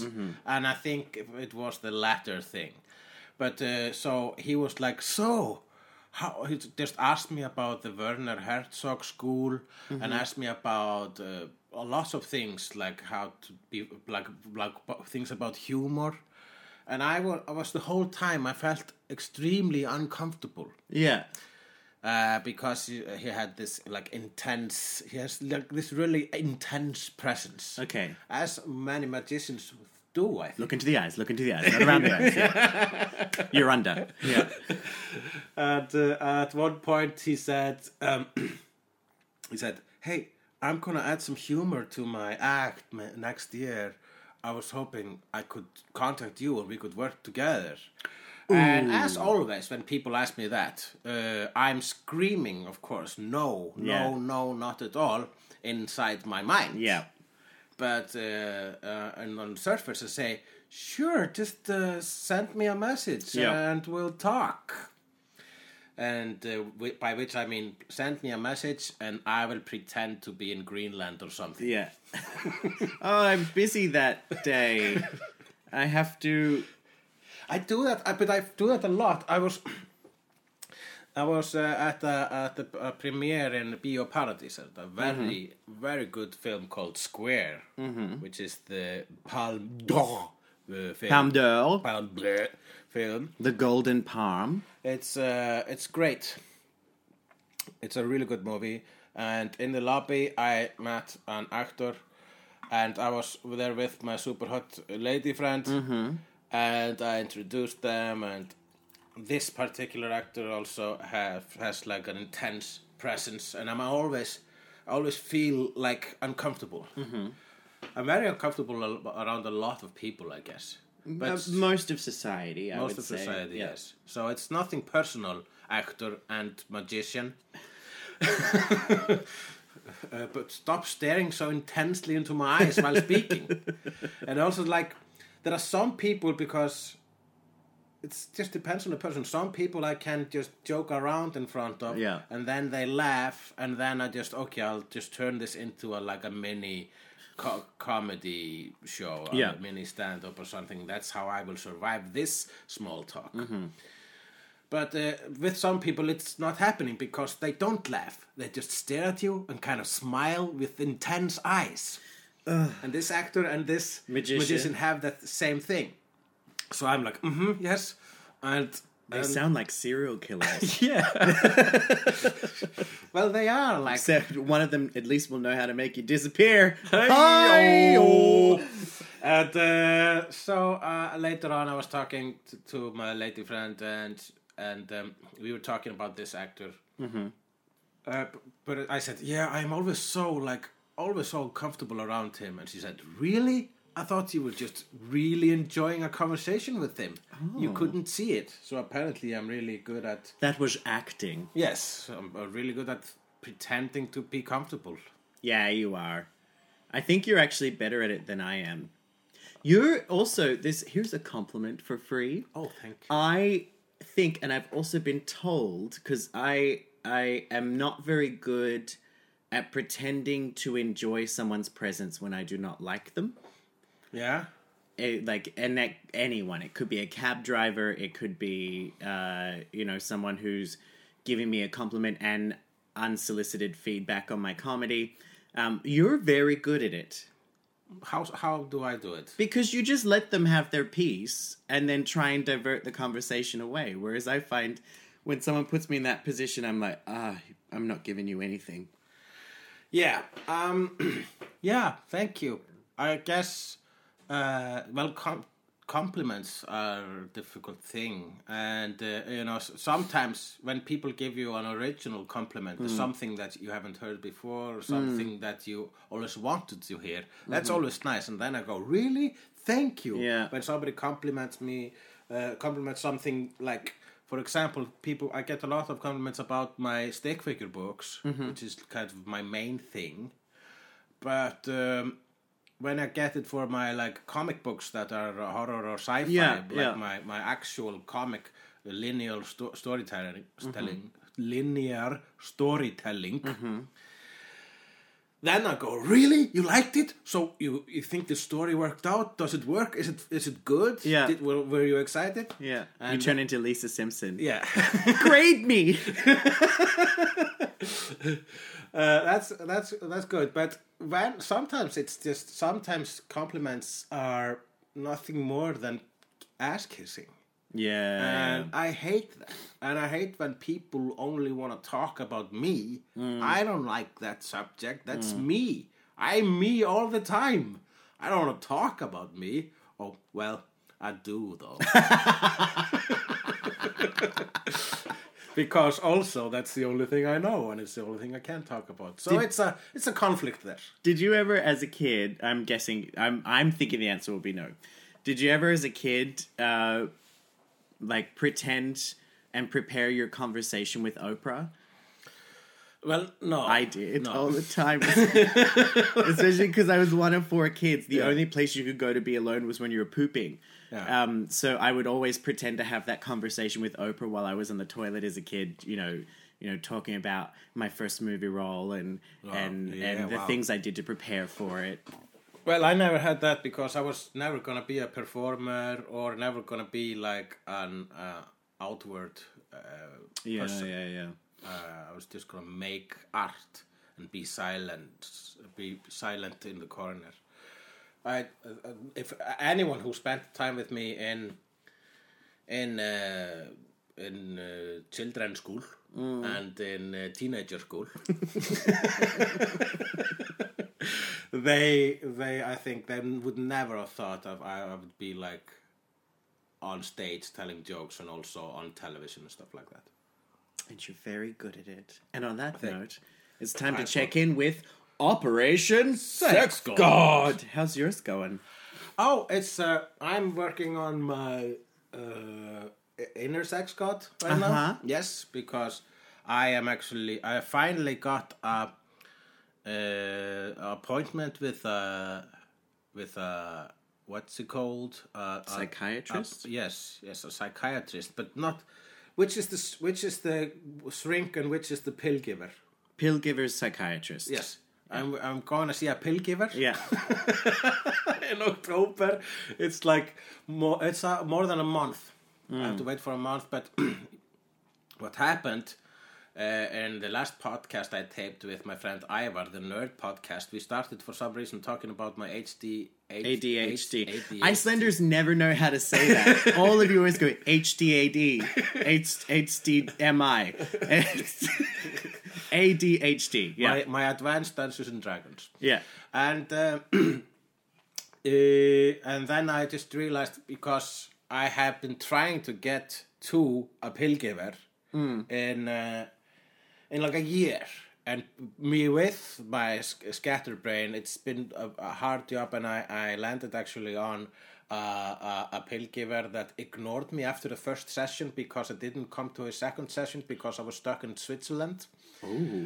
And I think it was the latter thing. But uh, so he was like, so. How, he just asked me about the Werner Herzog school and asked me about uh, a lots of things like how to be like like things about humor, and I was, I was the whole time I felt extremely uncomfortable Yeah. Uh, because he, he had this like intense he has like this really intense presence Okay. as many magicians do I think Look into the eyes. Look into the eyes. Not around the eyes. Yeah. You're under. Yeah. and uh, at one point he said um, he said hey I'm gonna add some humor to my act next year I was hoping I could contact you and we could work together and as always when people ask me that uh, I'm screaming of course no no Yeah. no not at all inside my mind Yeah. but uh, uh, and on the surface I say, sure, just uh, send me a message Yeah. and we'll talk. And uh, by which I mean, send me a message and I will pretend to be in Greenland or something. Yeah. oh, I'm busy that day. I have to. I do that, but I do that a lot. I was, I was uh, at the at the uh, premiere in Bio Paradise, a very very good film called Square, which is the Palme d'Or uh, film. Palme d'Or. Palme d'Or film. The Golden Palm. It's uh, it's great. It's a really good movie. And in the lobby, I met an actor, and I was there with my super hot lady friend, and I introduced them. And this particular actor also have has like an intense presence, and I'm always, I always feel like uncomfortable. I'm very uncomfortable around a lot of people, I guess. But Uh, most of society, I most of say. society, Yeah. yes. So it's nothing personal, actor and magician. uh, but stop staring so intensely into my eyes while speaking. and also, like, there are some people because it just depends on the person. Some people I can just joke around in front of, Yeah. and then they laugh, and then I just okay, I'll just turn this into a like a mini. Co- comedy show, Yeah. a mini stand up or something. That's how I will survive this small talk. But uh, with some people, it's not happening because they don't laugh. They just stare at you and kind of smile with intense eyes. And this actor and this Magician. have that same thing. So I'm like, mm-hmm, yes. And, They and- sound like serial killers. yeah. well, they are like. Except one of them at least will know how to make you disappear. Hi-yo. And uh, so uh, later on, I was talking to, to my lady friend, and and um, we were talking about this actor. Mm-hmm. Uh, but I said, "Yeah, I'm always so like always so comfortable around him." And she said, "Really? I thought you were just really enjoying a conversation with him. You couldn't see it. So apparently, I'm really good at That was acting. yes, I'm uh, really good at pretending to be comfortable." Yeah, you are. I think you're actually better at it than I am. You're also this. Here's a compliment for free. Oh, thank you. I think, and I've also been told, because I I am not very good at pretending to enjoy someone's presence when I do not like them. Yeah. Eh, like and that, anyone, it could be a cab driver, it could be uh, you know someone who's giving me a compliment and unsolicited feedback on my comedy. Um, you're very good at it How how do I do it? because you just let them have their piece and then try and divert the conversation away. Whereas I find when someone puts me in that position, I'm like, ah, I'm not giving you anything. Yeah. Um. yeah. Thank you. I guess. Uh. Well, com- compliments are a difficult thing, and uh, you know s- sometimes when people give you an original compliment, Hmm. something that you haven't heard before, or something that you always wanted to hear, that's always nice. And then I go, really, thank you. Mm-hmm. Yeah. When somebody compliments me, uh, compliments something like for example, people I get a lot of compliments about my stick figure books, which is kind of my main thing. But um, when I get it for my like comic books that are uh, horror or sci-fi, Yeah, like yeah. my my actual comic uh, linear sto- storytelling, telling, linear storytelling. Then I go, really? You liked it? So you you think the story worked out? Does it work? Is it is it good? Yeah. Did, were, were you excited? Yeah. you And- turn into Lisa Simpson. Yeah. Grade me. Uh, that's that's that's good, but when sometimes it's just sometimes compliments are nothing more than ass kissing, Yeah. and I hate that. And I hate when people only want to talk about me. Mm. I don't like that subject. That's me. I'm me all the time. I don't want to talk about me. Oh well, I do though. because also that's the only thing I know, and it's the only thing I can talk about. So Did- it's a it's a conflict there. Did you ever, as a kid, I'm guessing, I'm, I'm thinking the answer will be no. Did you ever, as a kid, uh, like pretend and prepare your conversation with Oprah? Well, no, I did No. all the time, especially because I was one of four kids. The Yeah. only place you could go to be alone was when you were pooping. Yeah. Um, so I would always pretend to have that conversation with Oprah while I was in the toilet as a kid. You know, you know, talking about my first movie role and and yeah, and the wow. things I did to prepare for it. Well, I never had that because I was never gonna be a performer or never gonna be like an uh, outward uh, Yeah, person. yeah, yeah. Uh, I was just gonna make art and be silent, be silent in the corner. I, uh, if anyone who spent time with me in in uh, in uh, children's school and in uh, teenager school, they they I think they would never have thought of I would be like on stage telling jokes and also on television and stuff like that. And you're very good at it. And on that note, it's time to Nice check in with Operation Sex God. God. How's yours going? Oh, it's uh, I'm working on my uh, inner sex god right Uh-huh. now. Yes, because I am actually I finally got a uh, appointment with a with a what's it called uh, a- Psychiatrist? a- yes, yes, a psychiatrist, but not which is the which is the shrink and which is the pill giver. Pill giver's psychiatrist. Yes. I'm I'm going to see a pill giver. Yeah. in October. It's like more. It's uh, more than a month. I have to wait for a month. But what happened uh, in the last podcast I taped with my friend Ivar, the nerd podcast, we started for some reason talking about my HD, ADHD. ADHD. Icelanders never know how to say that. All of you always go HDAD, H- HDMI, ADHD. Yeah. My, my advanced Dungeons and Dragons. yeah. and uh, uh, and then I just realized because I have been trying to get to a pill giver in uh, in like a year, and me with my sc- scatterbrain, it's been a, a hard job, and I I landed actually on. Uh, a, a pill giver that ignored me after the first session because I didn't come to a second session because I was stuck in Switzerland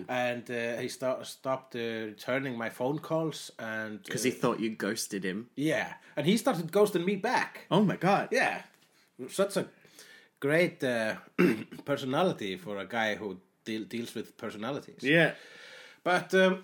and uh, he sto- stopped uh, returning my phone calls and Because uh, he thought you ghosted him. yeah and he started ghosting me back Oh my god. yeah such a great uh, personality for a guy who deal- deals with personalities. Yeah. but um,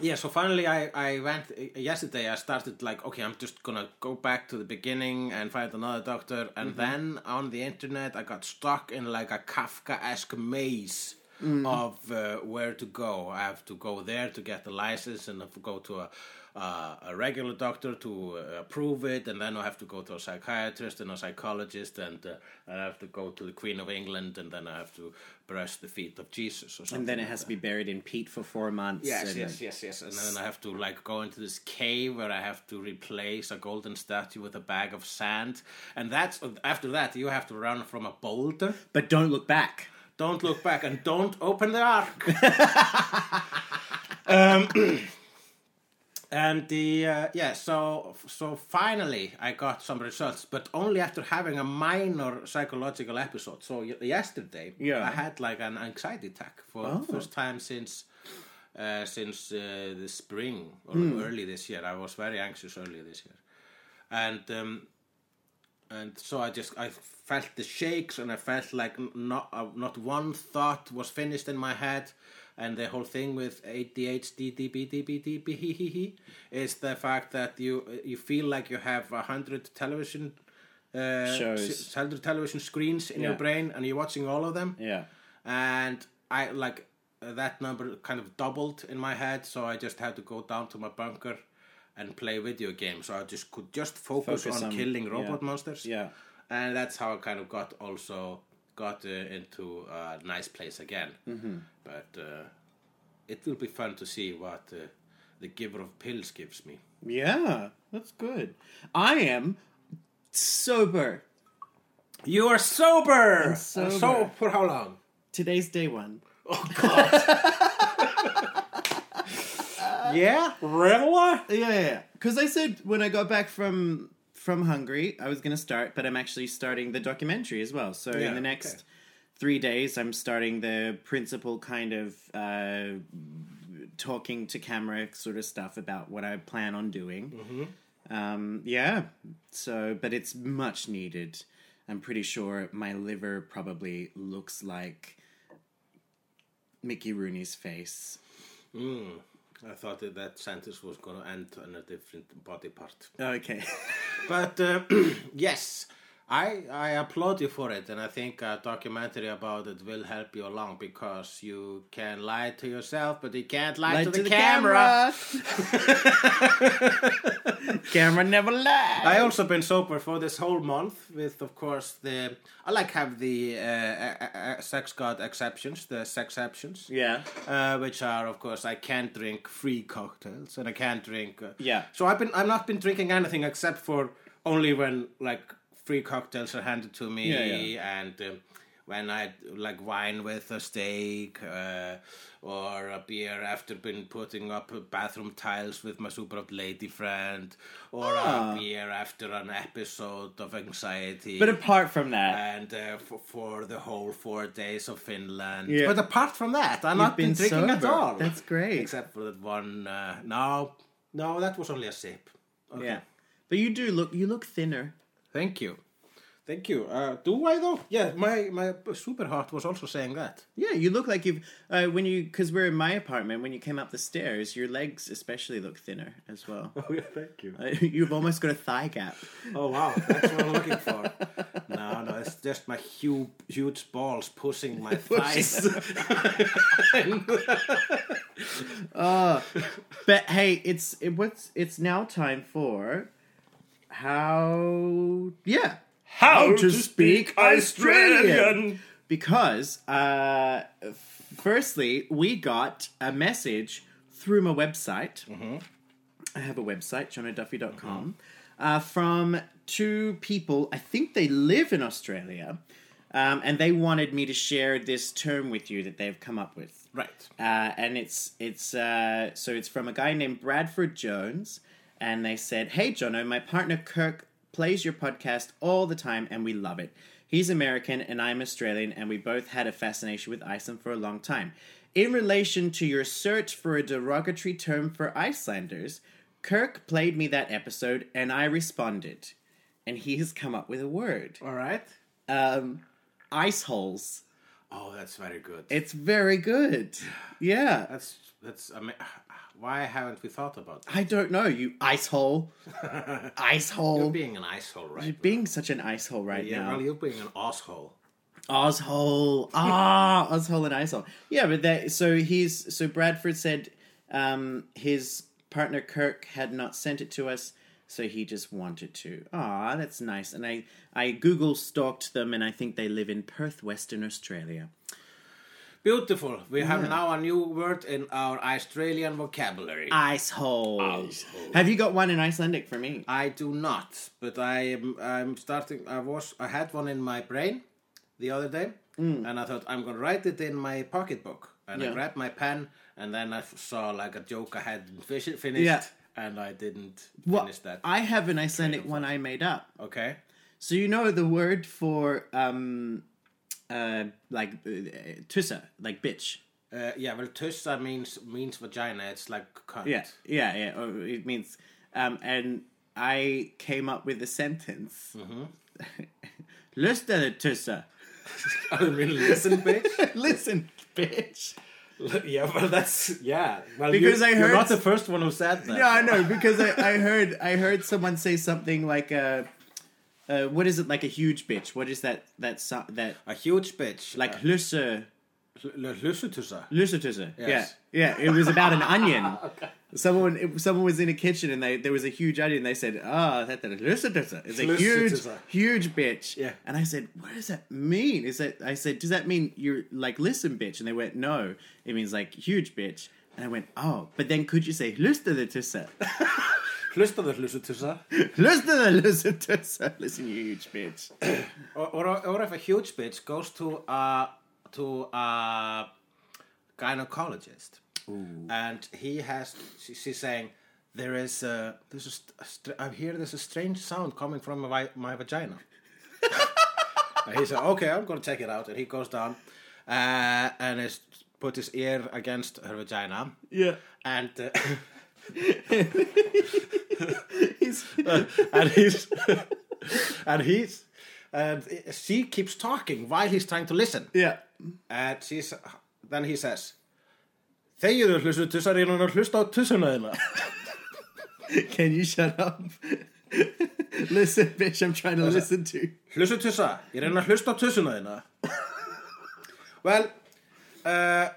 yeah so finally I, I went uh, yesterday I started like okay I'm just gonna go back to the beginning and find another doctor. And then on the internet I got stuck in like a Kafka-esque maze of uh, where to go. I have to go there to get the license and I have to go to a uh, a regular doctor to uh, approve it and then I have to go to a psychiatrist and a psychologist and uh, I have to go to the Queen of England and then I have to brush the feet of Jesus or something And then it has to be buried in peat for four months. Yes, and- yes, yes, yes. And then I have to like go into this cave where I have to replace a golden statue with a bag of sand. And that's after that you have to run from a boulder. But don't look back. Don't look back and don't open the ark. um, And the uh, yeah, so so finally I got some results, but only after having a minor psychological episode. So y- yesterday, Yeah. I had like an anxiety attack for Oh. the first time since uh, since uh, the spring or Hmm. early this year. I was very anxious early this year, and um, and so I just I felt the shakes and I felt like not uh, not one thought was finished in my head, and the whole thing with ADHD is the fact that you you feel like you have a hundred television uh, Shows. hundred television screens in your brain and you're watching all of them Yeah. and I like that number kind of doubled in my head, so I just had to go down to my bunker and play video games. So I just could just focus, Focus on, on- killing robot yeah. monsters. Yeah. and that's how I kind of got also got uh, into a nice place again. Mm-hmm. But uh, it will be fun to see what uh, the giver of pills gives me. Yeah. That's good. I am sober. You are sober. I'm sober. So for how long? Today's day one. Oh God. yeah, really? Yeah, yeah. Because I said when I got back from from Hungary, I was going to start, but I'm actually starting the documentary as well. So Yeah, in the next okay. three days, I'm starting the principal kind of uh, talking to camera sort of stuff about what I plan on doing. Um, yeah. So, but it's much needed. I'm pretty sure my liver probably looks like Mickey Rooney's face. Mm. I thought that that sentence was going to end on a different body part. Okay. But uh, yes, I I applaud you for it, and I think a documentary about it will help you along because you can lie to yourself, but you can't lie, Lie to, the, camera. camera. camera never lies. I also been sober for this whole month with, of course, the I like have the uh, uh, uh, sex god exceptions, the sexceptions. yeah. uh, which are of course I can't drink free cocktails and I can't drink. Uh, Yeah. So I've been I've not been drinking anything except for only when like free cocktails are handed to me Yeah, yeah. and. Um, when I like wine with a steak, uh, or a beer after been putting up bathroom tiles with my super hot lady friend, or Ah. a beer after an episode of anxiety But apart from that, and uh, for, for the whole four days of Finland. Yeah. But apart from that, I've not been, been drinking at all. That's great. Except for that one. Uh, no, no, that was only a sip. Okay. yeah. But you do look. You look thinner. Thank you. Thank you. Uh, do I though? Yeah, my my super hot was also saying that. Yeah, you look like you've uh, when you because we're in my apartment. When you came up the stairs, your legs especially look thinner as well. Oh yeah, thank you. Uh, you've almost got a thigh gap. Oh wow, that's what I'm looking for. No, no, it's just my huge, huge balls pushing my thighs. But hey, it's it, what's it's now time for how yeah How to speak Australian. because uh, firstly we got a message through my website. I have a website, jonoduffy.com, uh, from two people. I think they live in Australia, um, and they wanted me to share this term with you that they've come up with. right. Uh, and it's it's uh, so it's from a guy named Bradford Jones, and they said, "Hey, Jono, my partner Kirk plays your podcast all the time, and we love it. He's American, and I'm Australian, and we both had a fascination with Iceland for a long time. In relation to your search for a derogatory term for Icelanders, Kirk played me that episode, and I responded, and he has come up with a word: All right. um, ice holes. Oh, that's very good. It's very good. Yeah." That's that's. I mean, why haven't we thought about that? I don't know, you ice hole. ice hole. You're being an asshole right You're now. being such an ice hole right yeah, now. well, you're being an asshole. Ozhole. Ah, Ozhole and Icehole. Yeah, but that so he's so Bradford said um his partner Kirk had not sent it to us, so he just wanted to. Ah, that's nice. And I I Google stalked them and I think they live in Perth, Western Australia. Beautiful. We have now a new word in our Australian vocabulary. Icehole. Icehole. Have you got one in Icelandic for me? I do not, but I am. I'm starting. I was. I had one in my brain the other day, and I thought I'm gonna write it in my pocketbook. And Yeah. I grabbed my pen, and then I saw like a joke I hadn't fish- finished, Yeah. and I didn't Well, finish that. I have an Icelandic one I made up. okay. So you know the word for um, uh, like uh, tussa, like bitch. Uh, yeah, well, tussa means means vagina. It's like cunt. Yeah, yeah, yeah. Or it means, um, and I came up with a sentence. Mm-hmm. Lyssna tussa. I mean, listen, bitch. Listen, bitch. yeah, well, that's yeah. Well, Because I you're heard- not the first one who said that. Yeah, I know because I, I heard I heard someone say something like uh, uh, what is it like a huge bitch? What is that that so, that A huge bitch. like uh, lysse l- listen tussa. lysse tussa? Yeah, yeah. It was about an onion. Someone it, someone was in a kitchen and they there was a huge onion. They said, "Ah, that that tussa is a huge huge bitch." Yeah. And I said, "What does that mean?" Is that I said, "Does that mean you're like listen, bitch?" And they went, "No, it means like huge bitch." And I went, "Oh, but then could you say tussa?" Hlustaðu hlustu tussa. Listen, listen to listen, you huge bitch. Or, or, or if a huge bitch goes to a to a gynecologist, and he has, she, she's saying, there is a, there's a, st- a str- I hear there's a strange sound coming from my, my vagina. and he said, okay, I'm going to check it out. And he goes down uh, and is, put his ear against her vagina. Yeah. And uh, He's, and he's and he's and she keeps talking while he's trying to listen. yeah. And she's then he says Þegiðu hlustu tussar ég er hlusta á Can you shut up? listen, bitch, I'm trying to listen to. Hlustu tussa, ég er að hlusta á tussuna þína Well uh,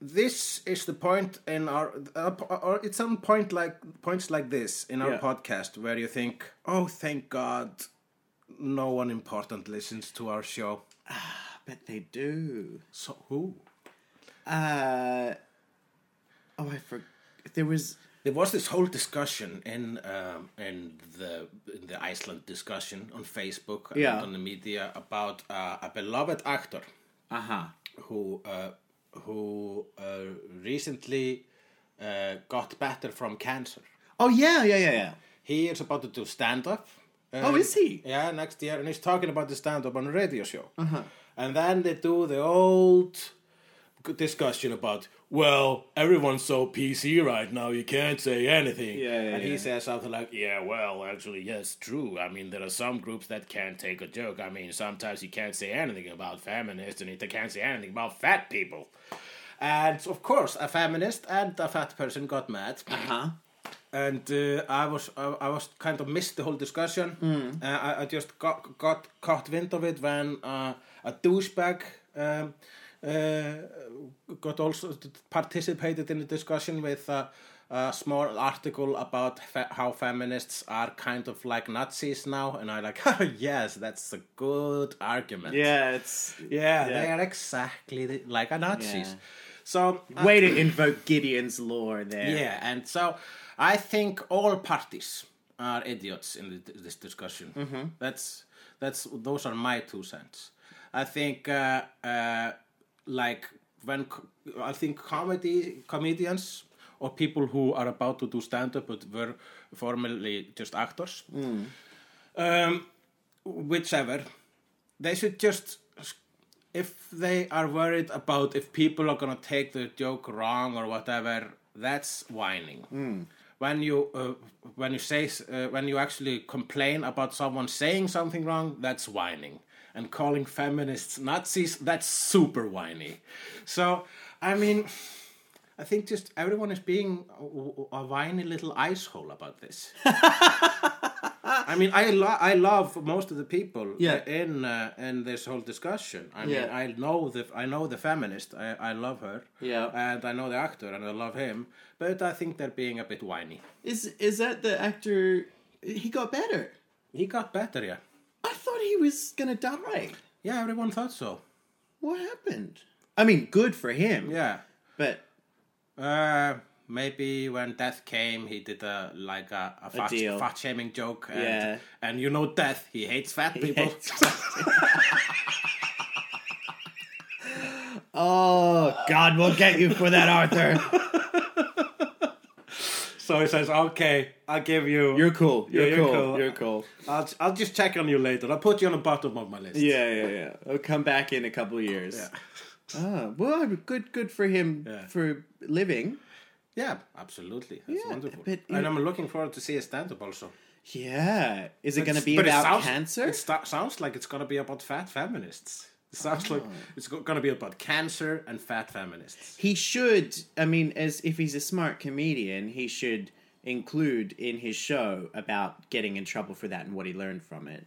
this is the point in our uh, or it's some point like points like this in our Yeah. podcast where you think oh thank god no one important listens to our show But they do. so who Uh, oh, I forgot. There was. There was this whole discussion in um, in the in the Iceland discussion on Facebook Yeah. and on the media about uh, a beloved actor Uh huh. who uh, who uh, recently uh, got better from cancer. Oh, yeah, yeah, yeah, yeah. He is about to do stand up. Oh, is he? Yeah, next year, and he's talking about the stand up on a radio show. Uh-huh. And then they do the old discussion about, well, everyone's so PC right now, you can't say anything. Yeah, yeah, and he yeah. says something like, yeah, well, actually, yes, true. I mean, there are some groups that can't take a joke. I mean, sometimes you can't say anything about feminists, and they can't say anything about fat people. And of course, a feminist and a fat person got mad Uh huh. and uh, I was I, I was kind of missed the whole discussion. Uh, I, I just got got caught wind of it when uh, a douchebag um, got also participated in the discussion with a, a small article about fe- how feminists are kind of like Nazis now, and I like, yes, that's a good argument. Yeah, it's. yeah, Yeah. they are exactly the, like a Nazis. Yeah. So uh, Way to invoke Godwin's law there. yeah, and so I think all parties are idiots in this discussion. Mm-hmm. That's that's those are my two cents. I think uh, uh, like when I think comedy comedians or people who are about to do stand up but were formerly just actors, Mm. um, whichever, they should just if they are worried about if people are gonna take the joke wrong or whatever, that's whining. When you uh, when you say uh, when you actually complain about someone saying something wrong, that's whining. And calling feminists Nazis, that's super whiny. So I mean, I think just everyone is being a, a whiny little ice hole about this. I mean, I lo- I love most of the people Yeah. in uh, in this whole discussion. I mean, Yeah. I know the I know the feminist. I, I love her. Yeah. and I know the actor, and I love him. But I think they're being a bit whiny. Is is that the actor? He got better. He got better, yeah. I thought he was gonna die. Yeah, everyone thought so. What happened? I mean, good for him. Yeah. But Uh, maybe when death came, he did a like a, a, fat, fat shaming joke. And, Yeah. And you know, death. He hates fat people. oh God, we'll get you for that, Arthur. So he says, "Okay, I'll give you. You're cool. You're, Yeah, you're cool. cool. You're cool. I'll I'll just check on you later. I'll put you on the bottom of my list." Yeah, yeah, yeah. I'll come back in a couple of years. Yeah. Ah, well, good, good for him Yeah. for living. Yeah, absolutely. That's Yeah, wonderful. but and I'm looking forward to see a stand-up also. Yeah. Is it going to be but it about sounds- cancer? It sta- sounds like it's going to be about fat feminists. It sounds like it's going to be about cancer and fat feminists. He should. I mean, as if he's a smart comedian, he should include in his show about getting in trouble for that and what he learned from it.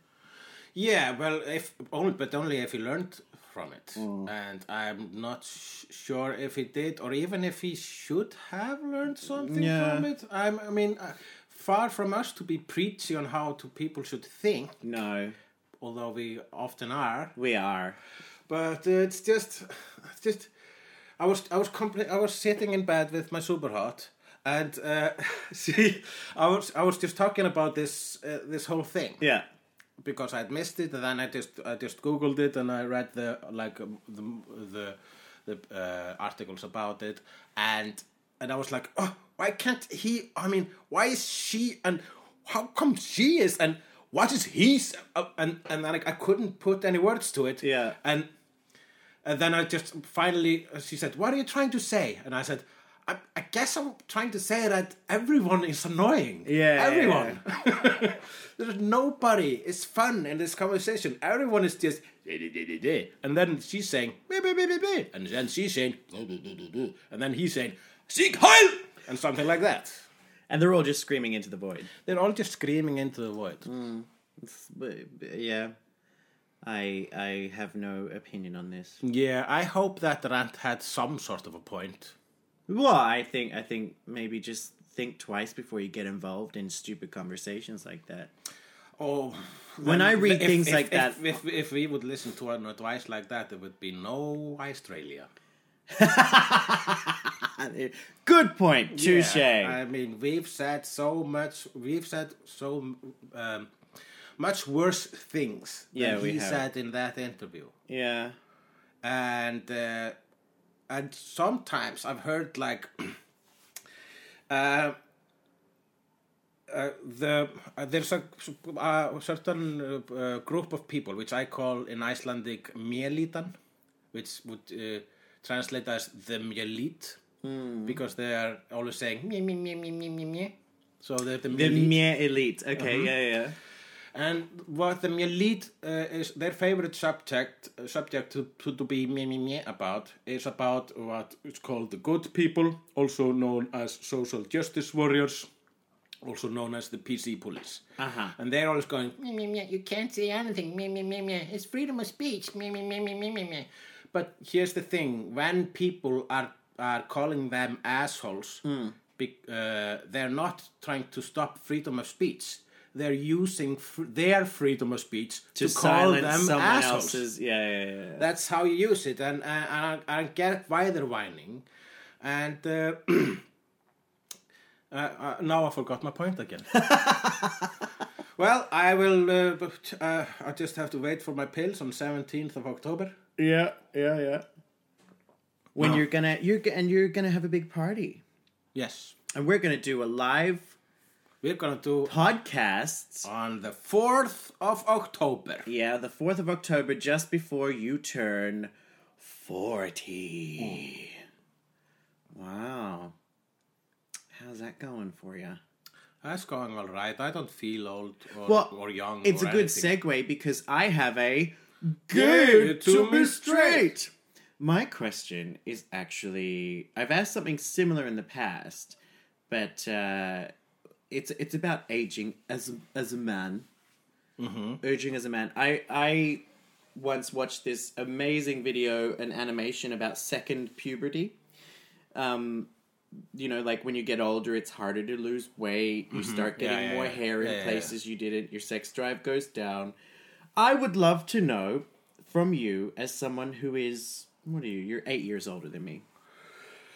Yeah, well, if only, but only if he learned from it, Mm. and I'm not sh- sure if he did, or even if he should have learned something Yeah. from it. I'm, I mean, uh, far from us to be preachy on how to people should think, No, although we often are. we are. But uh, it's just, it's just. I was I was compl- I was sitting in bed with my super hot, and uh, see, I was I was just talking about this uh, this whole thing Yeah. because I'd missed it, and then I just I just googled it and I read the like um, the the the uh, articles about it, and and I was like, oh, why can't he? I mean, why is she? And how come she is? And what is he? uh, And and then I, I couldn't put any words to it. Yeah. and. And then I just finally, she said, "What are you trying to say?" And I said, "I, I guess I'm trying to say that everyone is annoying. Yeah, yeah, everyone. There's nobody. It's fun in this conversation. Everyone is just, and then she's saying, and then she's saying, and then he's saying, Sieg Heil, and something like that. And they're all just screaming into the void. They're all just screaming into the void. Hmm. But, but, yeah. I I have no opinion on this. Yeah, I hope that rant had some sort of a point. Well, I think I think maybe just think twice before you get involved in stupid conversations like that. Oh, When I read if- things if- like if- that- if, if we would listen to an advice like that, there would be no Australia. Good point. Touche. Yeah, I mean, we've said so much. We've said so um, much worse things Yeah, than we he have. said in that interview. yeah. and uh, and sometimes I've heard like uh, uh, the uh, there's a, a certain uh, uh, group of people which I call in Icelandic mjelitan, which would uh, translate as the mjelit, because they are always saying me me me me me me me. So they're the The mjelit. mere elite. Okay, Uh-huh. yeah, yeah. And what the Mjelit uh, is their favorite subject uh, subject to, to, to be me me me about is about what is called the good people, also known as social justice warriors, also known as the PC police. Uh-huh. And they're always going, Meh, meh, meh. You can't say anything. Meh, meh, meh, meh. It's freedom of speech. Meh, meh, meh, meh, meh, meh, meh. But here's the thing: when people are are calling them assholes, be, uh, they're not trying to stop freedom of speech. They're using fr- their freedom of speech To, to, call silence them someone assholes. else's. Yeah, yeah, yeah. That's how you use it, and, and, and I, I get why they're whining. And uh, uh, uh, now I forgot my point again. well, I will. Uh, but, uh, I just have to wait for my pills on seventeenth of October. Yeah, yeah, yeah. When No. you're gonna you're and you're gonna have a big party, Yes, and we're gonna do a live we're gonna do podcasts on the 4th of October. Yeah, the fourth of October, just before you turn forty. Wow, how's that going for you? That's going all right. I don't feel old or, Well, or young. It's or a good anything. segue because I have a Good to be straight. My question is actually I've asked something similar in the past, but uh, it's it's about aging as as a man. Mm-hmm. Aging as a man. I I once watched this amazing video, an animation about second puberty. Um, you know, like when you get older, it's harder to lose weight. You start Mm-hmm. Yeah, getting yeah, more yeah. hair in Yeah, yeah, places you didn't. Your sex drive goes down. I would love to know from you, as someone who is, what are you? You're eight years older than me.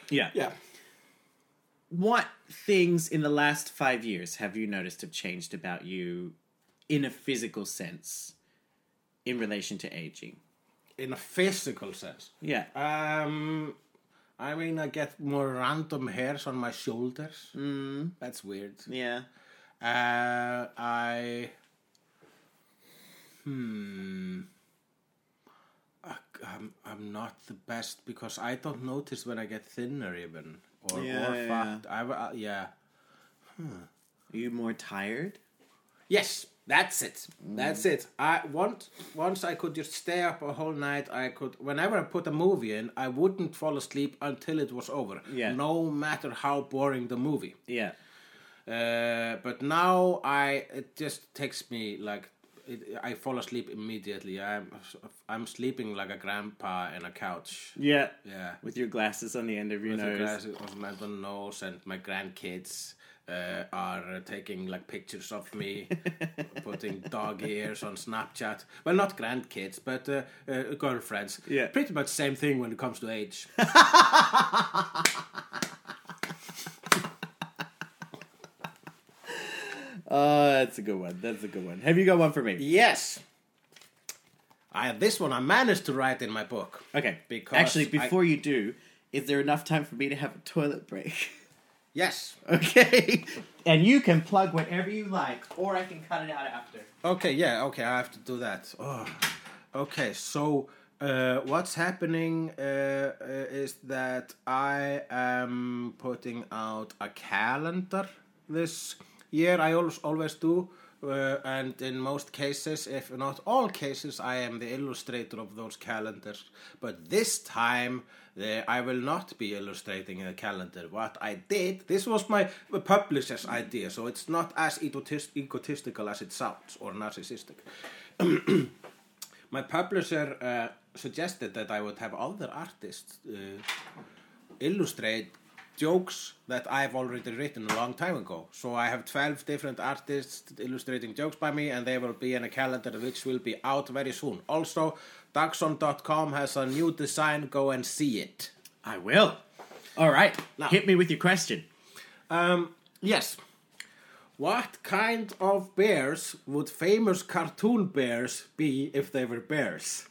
Yeah. Yeah. What things in the last five years have you noticed have changed about you in a physical sense in relation to aging? In a physical sense. Yeah. Um, I mean, I get more random hairs on my shoulders. Mm. That's weird. Yeah. Uh, I. Hmm. I, I'm, I'm not the best because I don't notice when I get thinner, even. Or, Yeah, or yeah, fat. I, uh, yeah. Are you more tired? Yes, that's it. That's it. I once once I could just stay up a whole night. I could whenever I put a movie in, I wouldn't fall asleep until it was over. Yeah. No matter how boring the movie. Yeah. Uh, but now I it just takes me like it, I fall asleep immediately. I'm I'm sleeping like a grandpa in a couch. Yeah. Yeah. With your glasses on the end of your With nose. glasses on my nose, and my grandkids uh, are taking like pictures of me, putting dog ears on Snapchat. Well, not grandkids, but uh, uh, girlfriends. Yeah. pretty much same thing when it comes to age. Oh, that's a good one. That's a good one. Have you got one for me? yes, I have this one I managed to write in my book. Okay. Because Actually, I- before you do, is there enough time for me to have a toilet break? Yes. okay. And you can plug whatever you like, or I can cut it out after. Okay, yeah, okay, I have to do that. Oh. Okay, so uh, what's happening uh, uh, is that I am putting out a calendar this year. I always, always do. Uh, and in most cases, if not all cases, I am the illustrator of those calendars. But this time, the, I will not be illustrating a calendar. What I did, this was my publisher's idea, so it's not as egotist- egotistical as it sounds or narcissistic. my publisher uh, suggested that I would have other artists uh, illustrate jokes that I've already written a long time ago. So I have 12 different artists illustrating jokes by me, and they will be in a calendar which will be out very soon. Also, Dagsson.com has a new design. Go and see it. I will. All right. Now- Hit me with your question. Um, yes. What kind of bears would famous cartoon bears be if they were bears?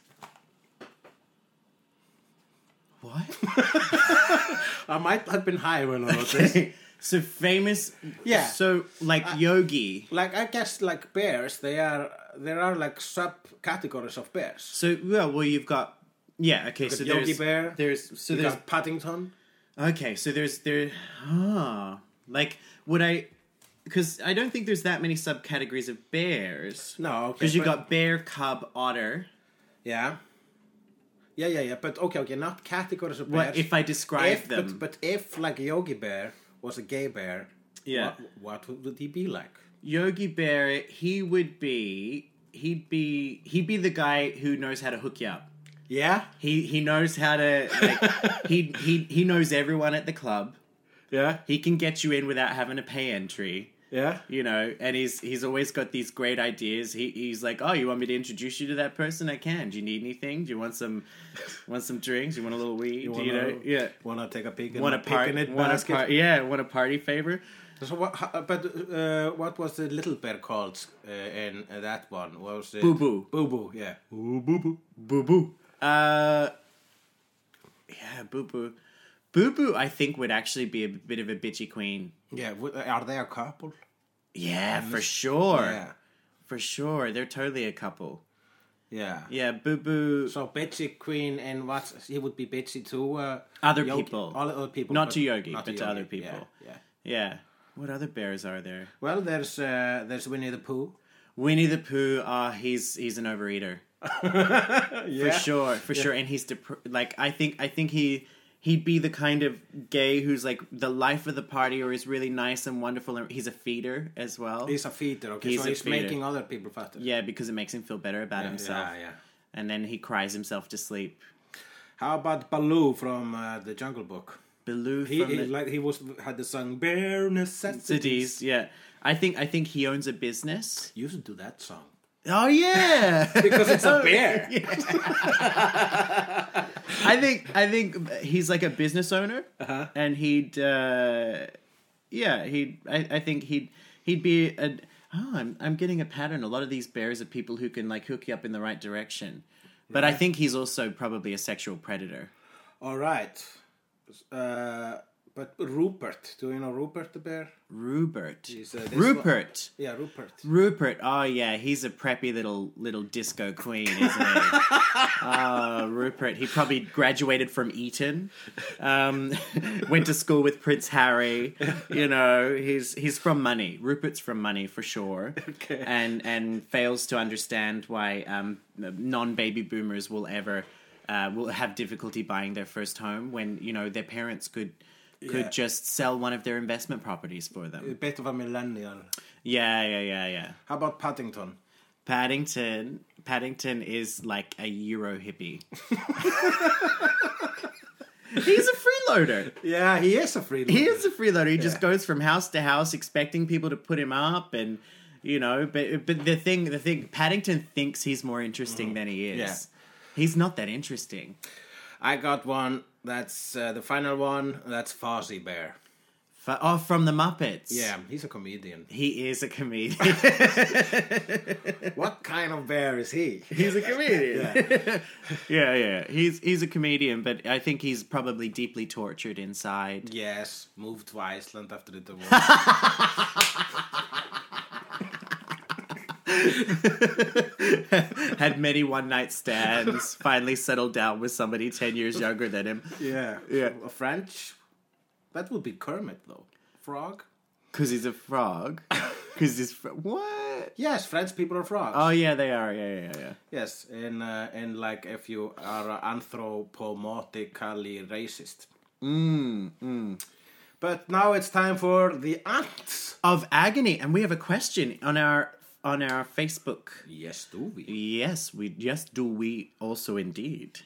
What? I might have been high when I wrote this. So famous. Yeah. So like Yogi. Like I guess like bears, they are there are like subcategories of bears. So well, well, you've got. Yeah. Okay. So Yogi there's Bear. There's so You there's Paddington. Okay, so there's there ah like would I because I don't think there's that many subcategories of bears. No, okay. Because you but- got bear, cub, otter. Yeah. Yeah, yeah, yeah. But okay, okay, not categories of bears. if I describe if, them? But, but if like Yogi Bear was a gay bear, Yeah. what, what would he be like? Yogi Bear, he would be he'd be he'd be the guy who knows how to hook you up. Yeah. He he knows how to like he he he knows everyone at the club. Yeah. He can get you in without having to pay entry. Yeah. you know, and he's he's always got these great ideas. He he's like, oh, you want me to introduce you to that person? I can. Do you need anything? Do you want some want some drinks? You want a little weed? You Do you know? Yeah. Wanna take a peek in Want a a part? picnic Want a basket? part? Yeah. Want a party favor? So what? But uh, what was the little bear called uh, in uh, that one? What was it? Boo Boo. Boo boo. Yeah. Boo boo boo. Boo boo. Uh, yeah, boo boo. Boo boo, I think would actually be a bit of a bitchy queen. Yeah. Are they a couple? Yeah, for sure. Yeah. For sure, they're totally a couple. Yeah. Yeah, boo boo. So Betsy queen and what? He would be Betsy to uh, Other Yogi- people. All other people. Not to Yogi, not but to Yogi. other people. Yeah. yeah. Yeah. What other bears are there? Well, there's uh, there's Winnie the Pooh. Winnie the Pooh, uh, he's he's an overeater Yeah. for sure, for sure, and he's dep- like I think I think he he'd be the kind of gay who's like the life of the party or is really nice and wonderful. And he's a feeder as well. He's a feeder. Okay, He's so he's feeder. making other people fatter. yeah, because it makes him feel better about himself. Yeah, yeah. And then he cries himself to sleep. How about Baloo from uh, the Jungle Book? Baloo He, from he the like he was had the song bare necessities. Yeah, I think I think he owns a business. You should do that song Oh yeah, because it's a bear. I think I think he's like a business owner, Uh-huh. and he'd uh, yeah he'd I, I think he'd he'd be a oh I'm I'm getting a pattern. A lot of these bears are people who can like hook you up in the right direction, but I think he's also probably a sexual predator. All right. Uh, but Rupert, do you know Rupert the bear? Rupert. Uh, Rupert. Yeah, Rupert. Rupert. Oh yeah, he's a preppy little little disco queen, isn't he? oh, Rupert. He probably graduated from Eton. Um, went to school with Prince Harry. You know, he's he's from money. Rupert's from money for sure. Okay. And and fails to understand why um, non baby boomers will ever uh, will have difficulty buying their first home when you know their parents could. Could Yeah. just sell one of their investment properties for them. A bit of a millennial. Yeah, yeah, yeah, yeah. How about Paddington? Paddington Paddington is like a Euro hippie. He's a freeloader. Yeah, he is a freeloader. He is a freeloader. He just goes from house to house expecting people to put him up and you know, but but the thing the thing Paddington thinks he's more interesting mm. than he is. Yeah. He's not that interesting. I got one. That's uh, the final one. That's Fozzie Bear. F- oh, from the Muppets. Yeah, he's a comedian. He is a comedian. what kind of bear is he? he's a comedian. Yeah. yeah, yeah. He's he's a comedian, but I think he's probably deeply tortured inside. Yes, moved to Iceland after the divorce. Had many one night stands, finally settled down with somebody 10 years younger than him. yeah, Yeah. A French. That would be Kermit though. Frog. Because he's a frog. Because he's. Fr- what? Yes, French people are frogs. Oh, yeah, they are. Yeah, yeah, yeah. Yes, and, uh, in like if you are anthropomorphically racist. Mm, mm. But now it's time for the ants. Of agony. And we have a question on our on our Facebook. Yes, do we? Yes, we yes do we also indeed.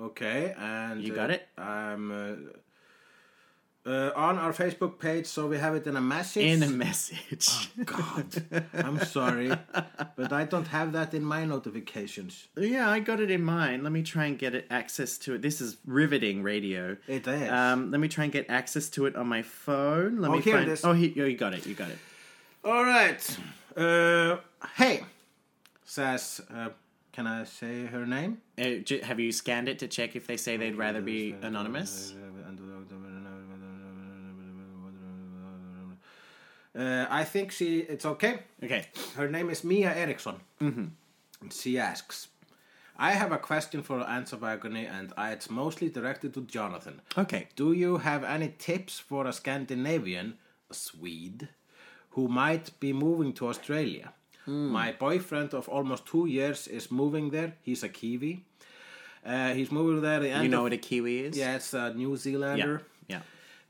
Okay, and You uh, got it? I'm uh, uh, on our Facebook page, so we have it in a message. In a message. God, I'm sorry, but I don't have that in my notifications. yeah, I got it in mine. Let me try and get it access to it. This is riveting radio. It is. Um, let me try and get access to it on my phone. Let Oh, me here find. it is. Oh, he, oh, you got it. You got it. All right. Uh, hey, says. Uh, can I say her name? Uh, have you scanned it to check if they say they'd rather be anonymous? Uh, I think she. It's okay. Okay. Her name is Mia Eriksson. Mm-hmm. She asks, "I have a question for Answer Agony, and I, it's mostly directed to Jonathan. Okay. Do you have any tips for a Scandinavian, a Swede, who might be moving to Australia? My boyfriend of almost two years is moving there. He's a Kiwi. Uh, he's moving there. The end You know of, what a kiwi is? Yeah, it's a New Zealander. Yeah.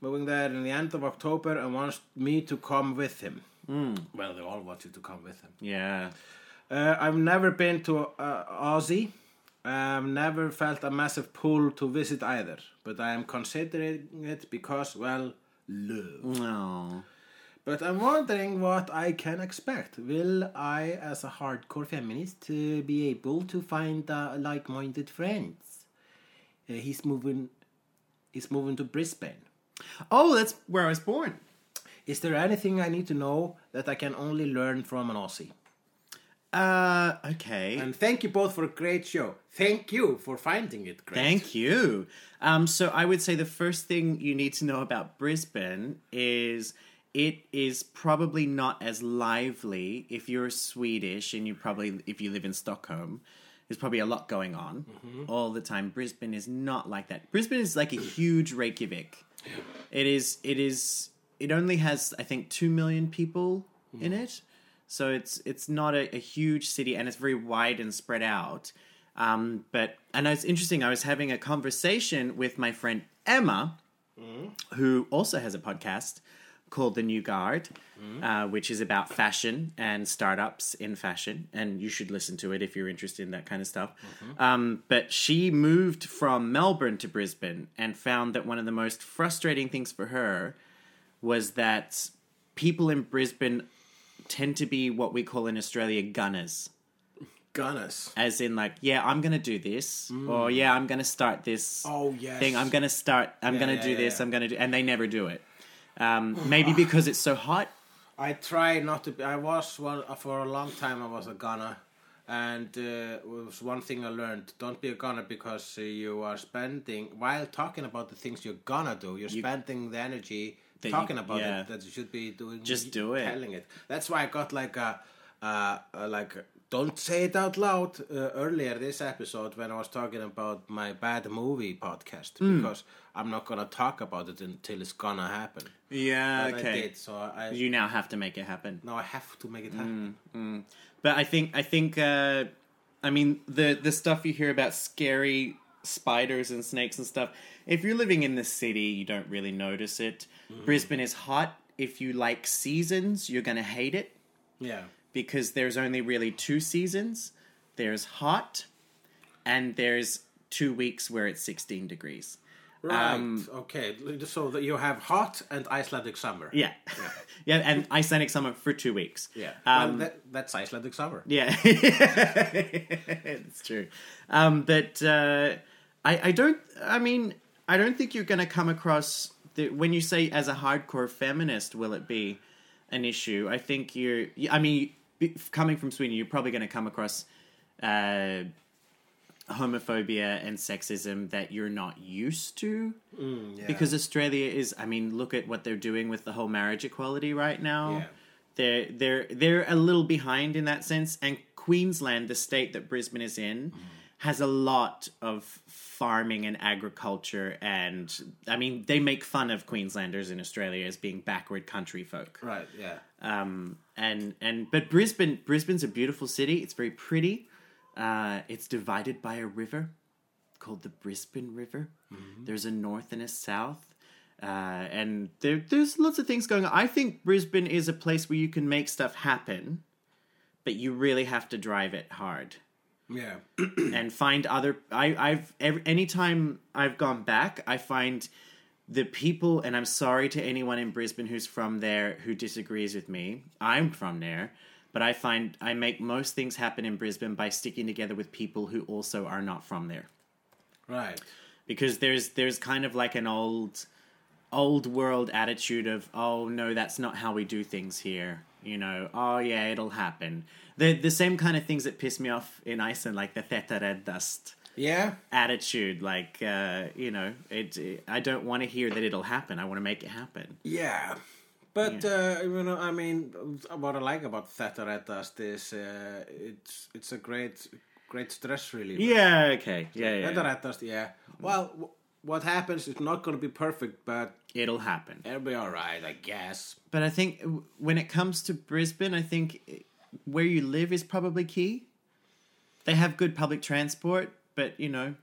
Moving there in the end of October and wants me to come with him. Well, they all want you to come with him. Yeah. Uh, I've never been to uh, Aussie. I've never felt a massive pull to visit either, but I am considering it because, well, love. No. But I'm wondering what I can expect. Will I, as a hardcore feminist, uh, be able to find uh, like-minded friends? Uh, he's moving. He's moving to Brisbane. Oh, that's where I was born. Is there anything I need to know that I can only learn from an Aussie? Uh, okay. And thank you both for a great show. Thank you for finding it great. Thank you. Um, so I would say the first thing you need to know about Brisbane is it is probably not as lively if you're Swedish and you probably if you live in Stockholm. There's probably a lot going on mm-hmm. all the time. Brisbane is not like that. Brisbane is like a huge Reykjavik. It is. It is. It only has I think two million people in mm. it, so it's it's not a, a huge city and it's very wide and spread out. Um, but and it's interesting. I was having a conversation with my friend Emma, mm. who also has a podcast called The New Guard, uh, which is about fashion and startups in fashion. And you should listen to it if you're interested in that kind of stuff. Um, but she moved from Melbourne to Brisbane and found that one of the most frustrating things for her was that people in Brisbane tend to be what we call in Australia gunners Gunners. as in like yeah i'm gonna do this or yeah i'm gonna start this Oh, yes. thing i'm gonna start i'm Yeah, gonna yeah, do yeah, this i'm gonna do and they never do it um, maybe because it's so hot I try not to be. I was well for a long time. I was a gunner, And uh, was one thing I learned: don't be a gunner because uh, you are spending while talking about the things you're gonna do. You're spending the energy That you- talking about yeah. it that you should be doing. Just do it. Telling it. That's why I got like a, uh, uh, like don't say it out loud uh, earlier this episode when I was talking about my bad movie podcast Hmm. because I'm not gonna talk about it until it's gonna happen. Yeah, But I did, so I You now have to make it happen. No, I have to make it happen. But I think I think uh, I mean the the stuff you hear about scary spiders and snakes and stuff. If you're living in the city, you don't really notice it. Brisbane is hot. If you like seasons, you're gonna hate it Yeah. Because there's only really two seasons. There's hot, and there's two weeks where it's 16 degrees. Right. Um, okay. So that you have hot and Icelandic summer. Yeah, yeah, and Icelandic summer for two weeks. Yeah. Um, well, that, that's Icelandic summer. Yeah, it's true. Um, but uh, I, I don't. I mean, I don't think you're going to come across the, when you say as a hardcore feminist, will it be an issue? I think you're. I mean, coming from Sweden, you're probably going to come across uh, homophobia and sexism that you're not used to. Yeah. Because Australia is, I mean, look at what they're doing with the whole marriage equality right now. Yeah. They're they're they're a little behind in that sense. And Queensland, the state that Brisbane is in, has a lot of farming and agriculture. And I mean, they make fun of Queenslanders in Australia as being backward country folk. Right. Yeah. Um, and and but Brisbane Brisbane's a beautiful city. It's very pretty. Uh, it's divided by a river called the Brisbane River. There's a north and a south. Uh, and there, there's lots of things going on. I think Brisbane is a place where you can make stuff happen, but you really have to drive it hard Yeah. and find other. I, I've every, anytime I've gone back, I find the people, and I'm sorry to anyone in Brisbane who's from there who disagrees with me. I'm from there, but I find I make most things happen in Brisbane by sticking together with people who also are not from there right. because there's there's kind of like an old old world attitude of oh no that's not how we do things here you know oh yeah it'll happen the the same kind of things that piss me off in Iceland like the þetta reddast Yeah. attitude like uh you know it, it I don't want to hear that it'll happen I want to make it happen Yeah. But uh, you know, I mean, what I like about Þetta reddast is uh, it's it's a great great stress reliever. yeah okay yeah yeah Theta Red yeah. Well, w- what happens is not going to be perfect, but it'll happen it'll be all right, I guess. But I think when it comes to Brisbane, I think eh, where you live is probably key. They have good public transport, but you know,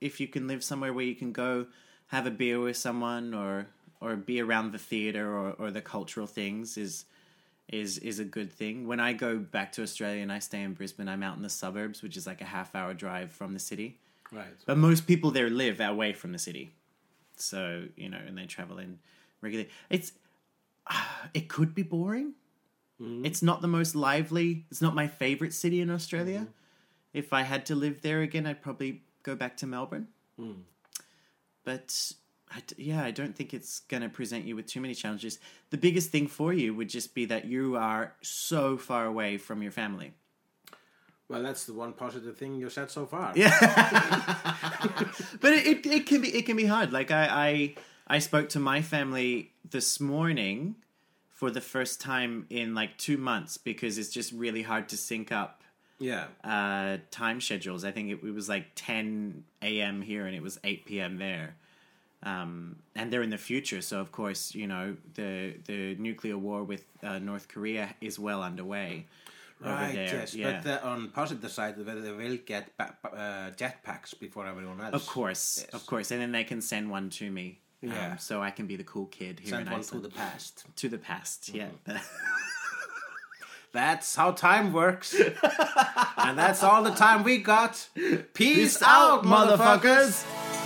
if you can live somewhere where you can go have a beer with someone or or be around the theater or, or the cultural things is is is a good thing. When I go back to Australia and I stay in Brisbane, I'm out in the suburbs, which is like a half hour drive from the city. Right. But most people there live away from the city, so you know, and they travel in regularly. It's it could be boring. Mm-hmm. It's not the most lively. It's not my favorite city in Australia. Mm-hmm. If I had to live there again, I'd probably go back to Melbourne. Hmm. But I d yeah, I don't think it's going to present you with too many challenges. The biggest thing for you would just be that you are so far away from your family. Well, that's the one positive thing you said so far. Yeah. but it, it, it can be it can be hard. Like I, I I spoke to my family this morning for the first time in like two months because it's just really hard to sync up Yeah. uh, time schedules. I think it, it was like 10 a.m. here and it was 8 p.m. there. Um, and they're in the future, so of course, you know the the nuclear war with uh, North Korea is well underway Right, yes. yeah. But uh, on positive side, they they will get ba- uh, jetpacks before everyone else. Of course, Yes. of course, and then they can send one to me. um, Yeah. so I can be the cool kid here Send in one to the past. to the past. Yeah, That's how time works. and that's all the time we got. Peace, out, motherfuckers. Þú